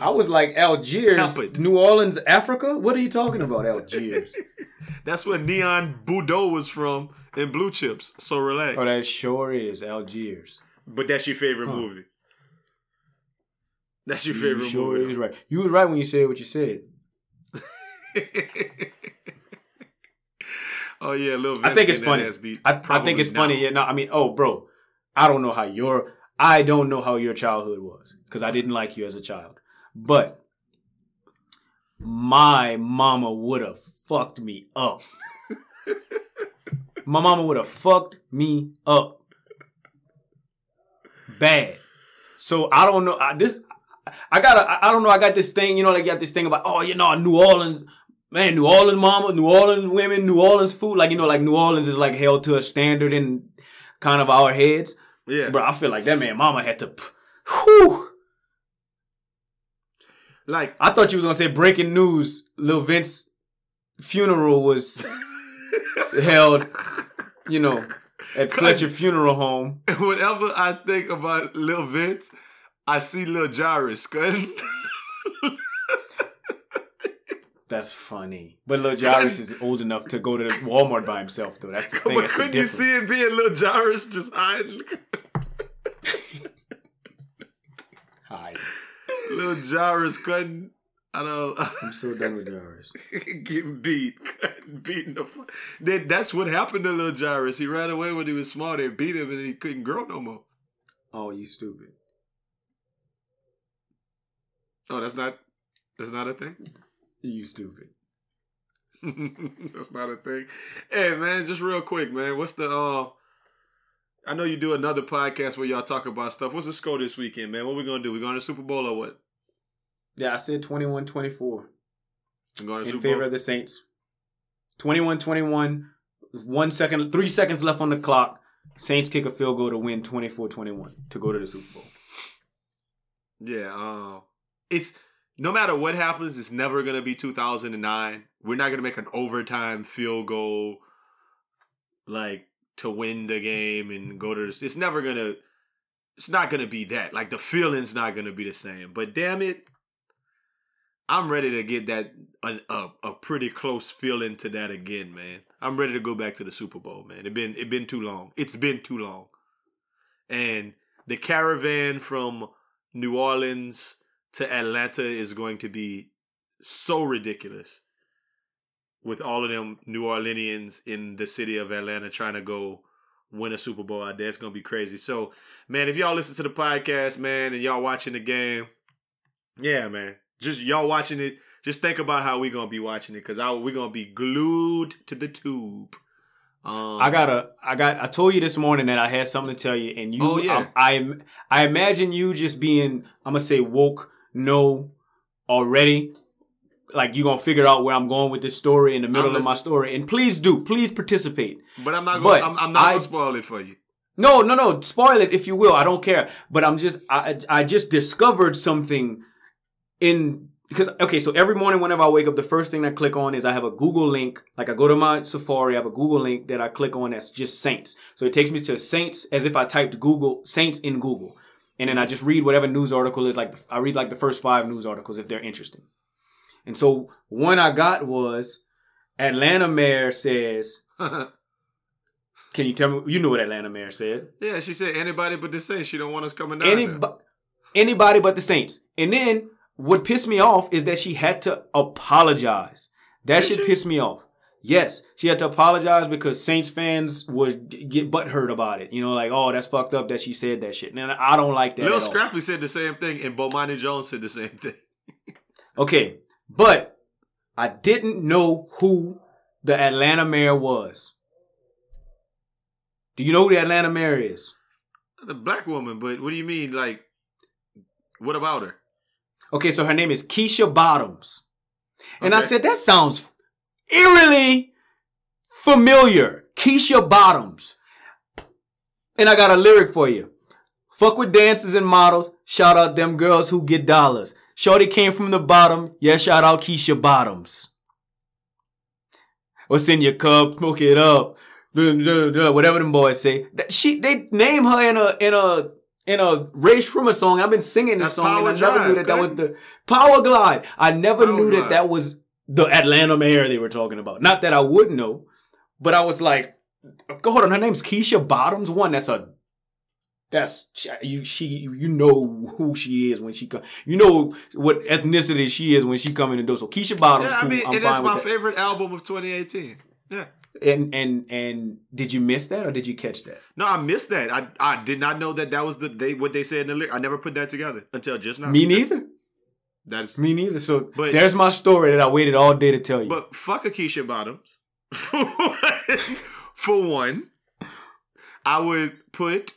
I was like Algiers, Help. New Orleans, Africa. What are you talking about, Algiers? That's where Neon Boudeaux was from in Blue Chips. So relax. oh, that sure is Algiers. But that's your favorite Huh. movie. That's your You favorite sure movie. is right. You was right when you said what you said. oh yeah, Vince. I think it's funny. I, I think it's not. funny. Yeah, no, I mean, oh, bro, I don't know how your I don't know how your childhood was because I didn't like you as a child, but my mama would have fucked me up. my mama would have fucked me up bad. So I don't know. I, this I got. I I don't know. I got this thing. You know, like you got this thing about. Oh, you know, New Orleans. Man, New Orleans mama, New Orleans women, New Orleans food. Like, you know, like New Orleans is like held to a standard in kind of our heads. Yeah. Bro, I feel like that man mama had to. Whew. Like I thought you was gonna say breaking news. Lil Vince funeral was held, you know, at Fletcher Funeral Home. whenever I think about Lil Vince, I see Lil Jairus. cuz. That's funny. But Lil Jairus is old enough to go to Walmart by himself, though. That's the thing. but couldn't you see it being Lil Jairus just hiding? Hi. Lil Jairus cutting I don't. I'm so done with Jairus. getting beat, beating the. fu- that's what happened to little Jairus. He ran away when he was small. They beat him and he couldn't grow no more. Oh, you stupid. Oh, that's not. That's not a thing. You stupid. that's not a thing. Hey man, just real quick, man. What's the uh? I know you do another podcast where y'all talk about stuff. What's the score this weekend, man? What we gonna do? We going to the Super Bowl or what? Yeah, I said 21-24 We going to in Super favor Bowl? of the Saints. 21-21. One second, three seconds left on the clock. Saints kick a field goal to win 24-21 to go to the Super Bowl. Yeah, uh, it's no matter what happens, it's never gonna be 2009. We're not gonna make an overtime field goal like to win the game and go to. The, it's never gonna. It's not gonna be that. Like the feeling's not gonna be the same. But damn it, I'm ready to get that a, a, a pretty close feeling to that again, man. I'm ready to go back to the Super Bowl, man. It been it been too long. It's been too long, and the caravan from New Orleans to Atlanta is going to be so ridiculous with all of them New Orleanians in the city of Atlanta trying to go win a Super Bowl out there. It's gonna be crazy. So, man, if y'all listen to the podcast, man, and y'all watching the game, yeah, man, just y'all watching it. Just think about how we gonna be watching it because I, we're gonna be glued to the tube. Um, I got a, I got, I told you this morning that I had something to tell you, and you, Oh, yeah. I, I, I imagine you just being, I'm gonna say woke, no, already, like you're gonna figure out where I'm going with this story in the middle of my story, and please do, please participate. but I'm not but gonna. I'm, I'm not I- gonna spoil it for you. No, no, no, spoil it if you will. I don't care, but I'm just, I, I just discovered something in because okay, so every morning whenever I wake up, the first thing I click on is I have a Google link. Like I go to my Safari, I have a Google link that I click on that's just Saints. So it takes me to Saints as if I typed Google Saints in Google, and then I just read whatever news article is. Like I read like the first five news articles if they're interesting. And so one I got was Atlanta mayor says, "Can you tell me? You know what Atlanta mayor said? yeah, she said anybody but the Saints. She don't want us coming down. Anybody, anybody but the Saints. And then what pissed me off is that she had to apologize. That Did shit she? pissed me off. Yes, she had to apologize because Saints fans would get butthurt about it. You know, like, oh, that's fucked up that she said that shit. And I don't like that. Lil at all. Scrappy said the same thing, and Bomani Jones said the same thing. Okay, but I didn't know who the Atlanta mayor was. Do you know who the Atlanta mayor is? The black woman, but what do you mean? Like, what about her? Okay, so her name is Keisha Bottoms. And I said, that sounds eerily familiar. Keisha Bottoms. And I got a lyric for you. Fuck with dancers and models. Shout out them girls who get dollars. Shorty came from the bottom. Yeah, shout out Keisha Bottoms. What's in your cup? Smoke it up. Whatever them boys say. She they name her in a in a in a Rae Sremmurd song. I've been singing this That's song and I never knew that that was the Powerglide. I never Power knew that that was the Atlanta mayor they were talking about. Not that I would know, but I was like, go hold on. Her name's Keisha Bottoms. One, that's a that's you. She you know who she is when she come. You know what ethnicity she is when she come in the door. So Keisha Bottoms, yeah, I mean, I'm and that's my favorite album of 2018. Yeah. And and and did you miss that or did you catch that? No, I missed that. I I did not know that that was the they what they said in the lyric. I never put that together until just now. Me neither. That's That's me neither. So But- there's my story that I waited all day to tell you. but fuck Akeisha Bottoms. For one, I would put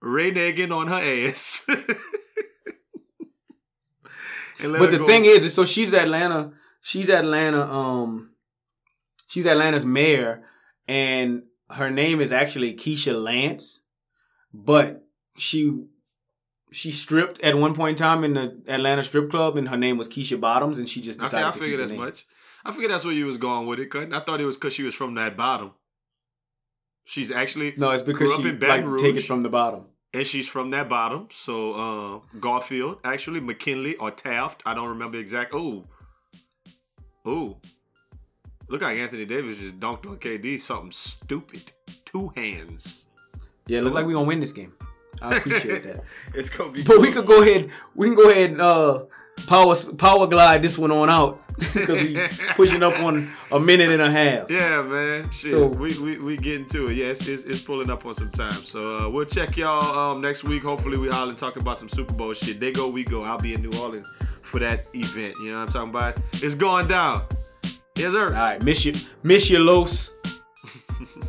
Ray Nagin on her ass. But the go- thing is, is so she's Atlanta. She's Atlanta. Um, she's Atlanta's mayor, and her name is actually Keisha Lance, but she she stripped at one point in time in the Atlanta strip club, and her name was Keisha Bottoms, and she just decided. Okay, I figured as much. I figured that's where you was going with it, cuz I thought it was because she was from that bottom. She's actually No, it's because she in Baton likes to take it from the bottom. and she's from that bottom. So uh Garfield, actually McKinley or Taft, I don't remember exact. Oh, oh, look like Anthony Davis just dunked on KD. Something stupid. Two hands. Yeah, it looks like we gonna win this game. I appreciate that. It's gonna be. But we could go ahead. We can go ahead and uh, power power glide this one on out because we pushing up on a minute and a half. Yeah, man. Shit, So- we, we we getting to it. Yeah, it's, it's, it's pulling up on some time. So uh, we'll check y'all um, next week. Hopefully, we all and talking about some Super Bowl shit. They go, we go. I'll be in New Orleans for that event. You know what I'm talking about? It's going down. Yes, sir. All right, miss you, miss you, Los.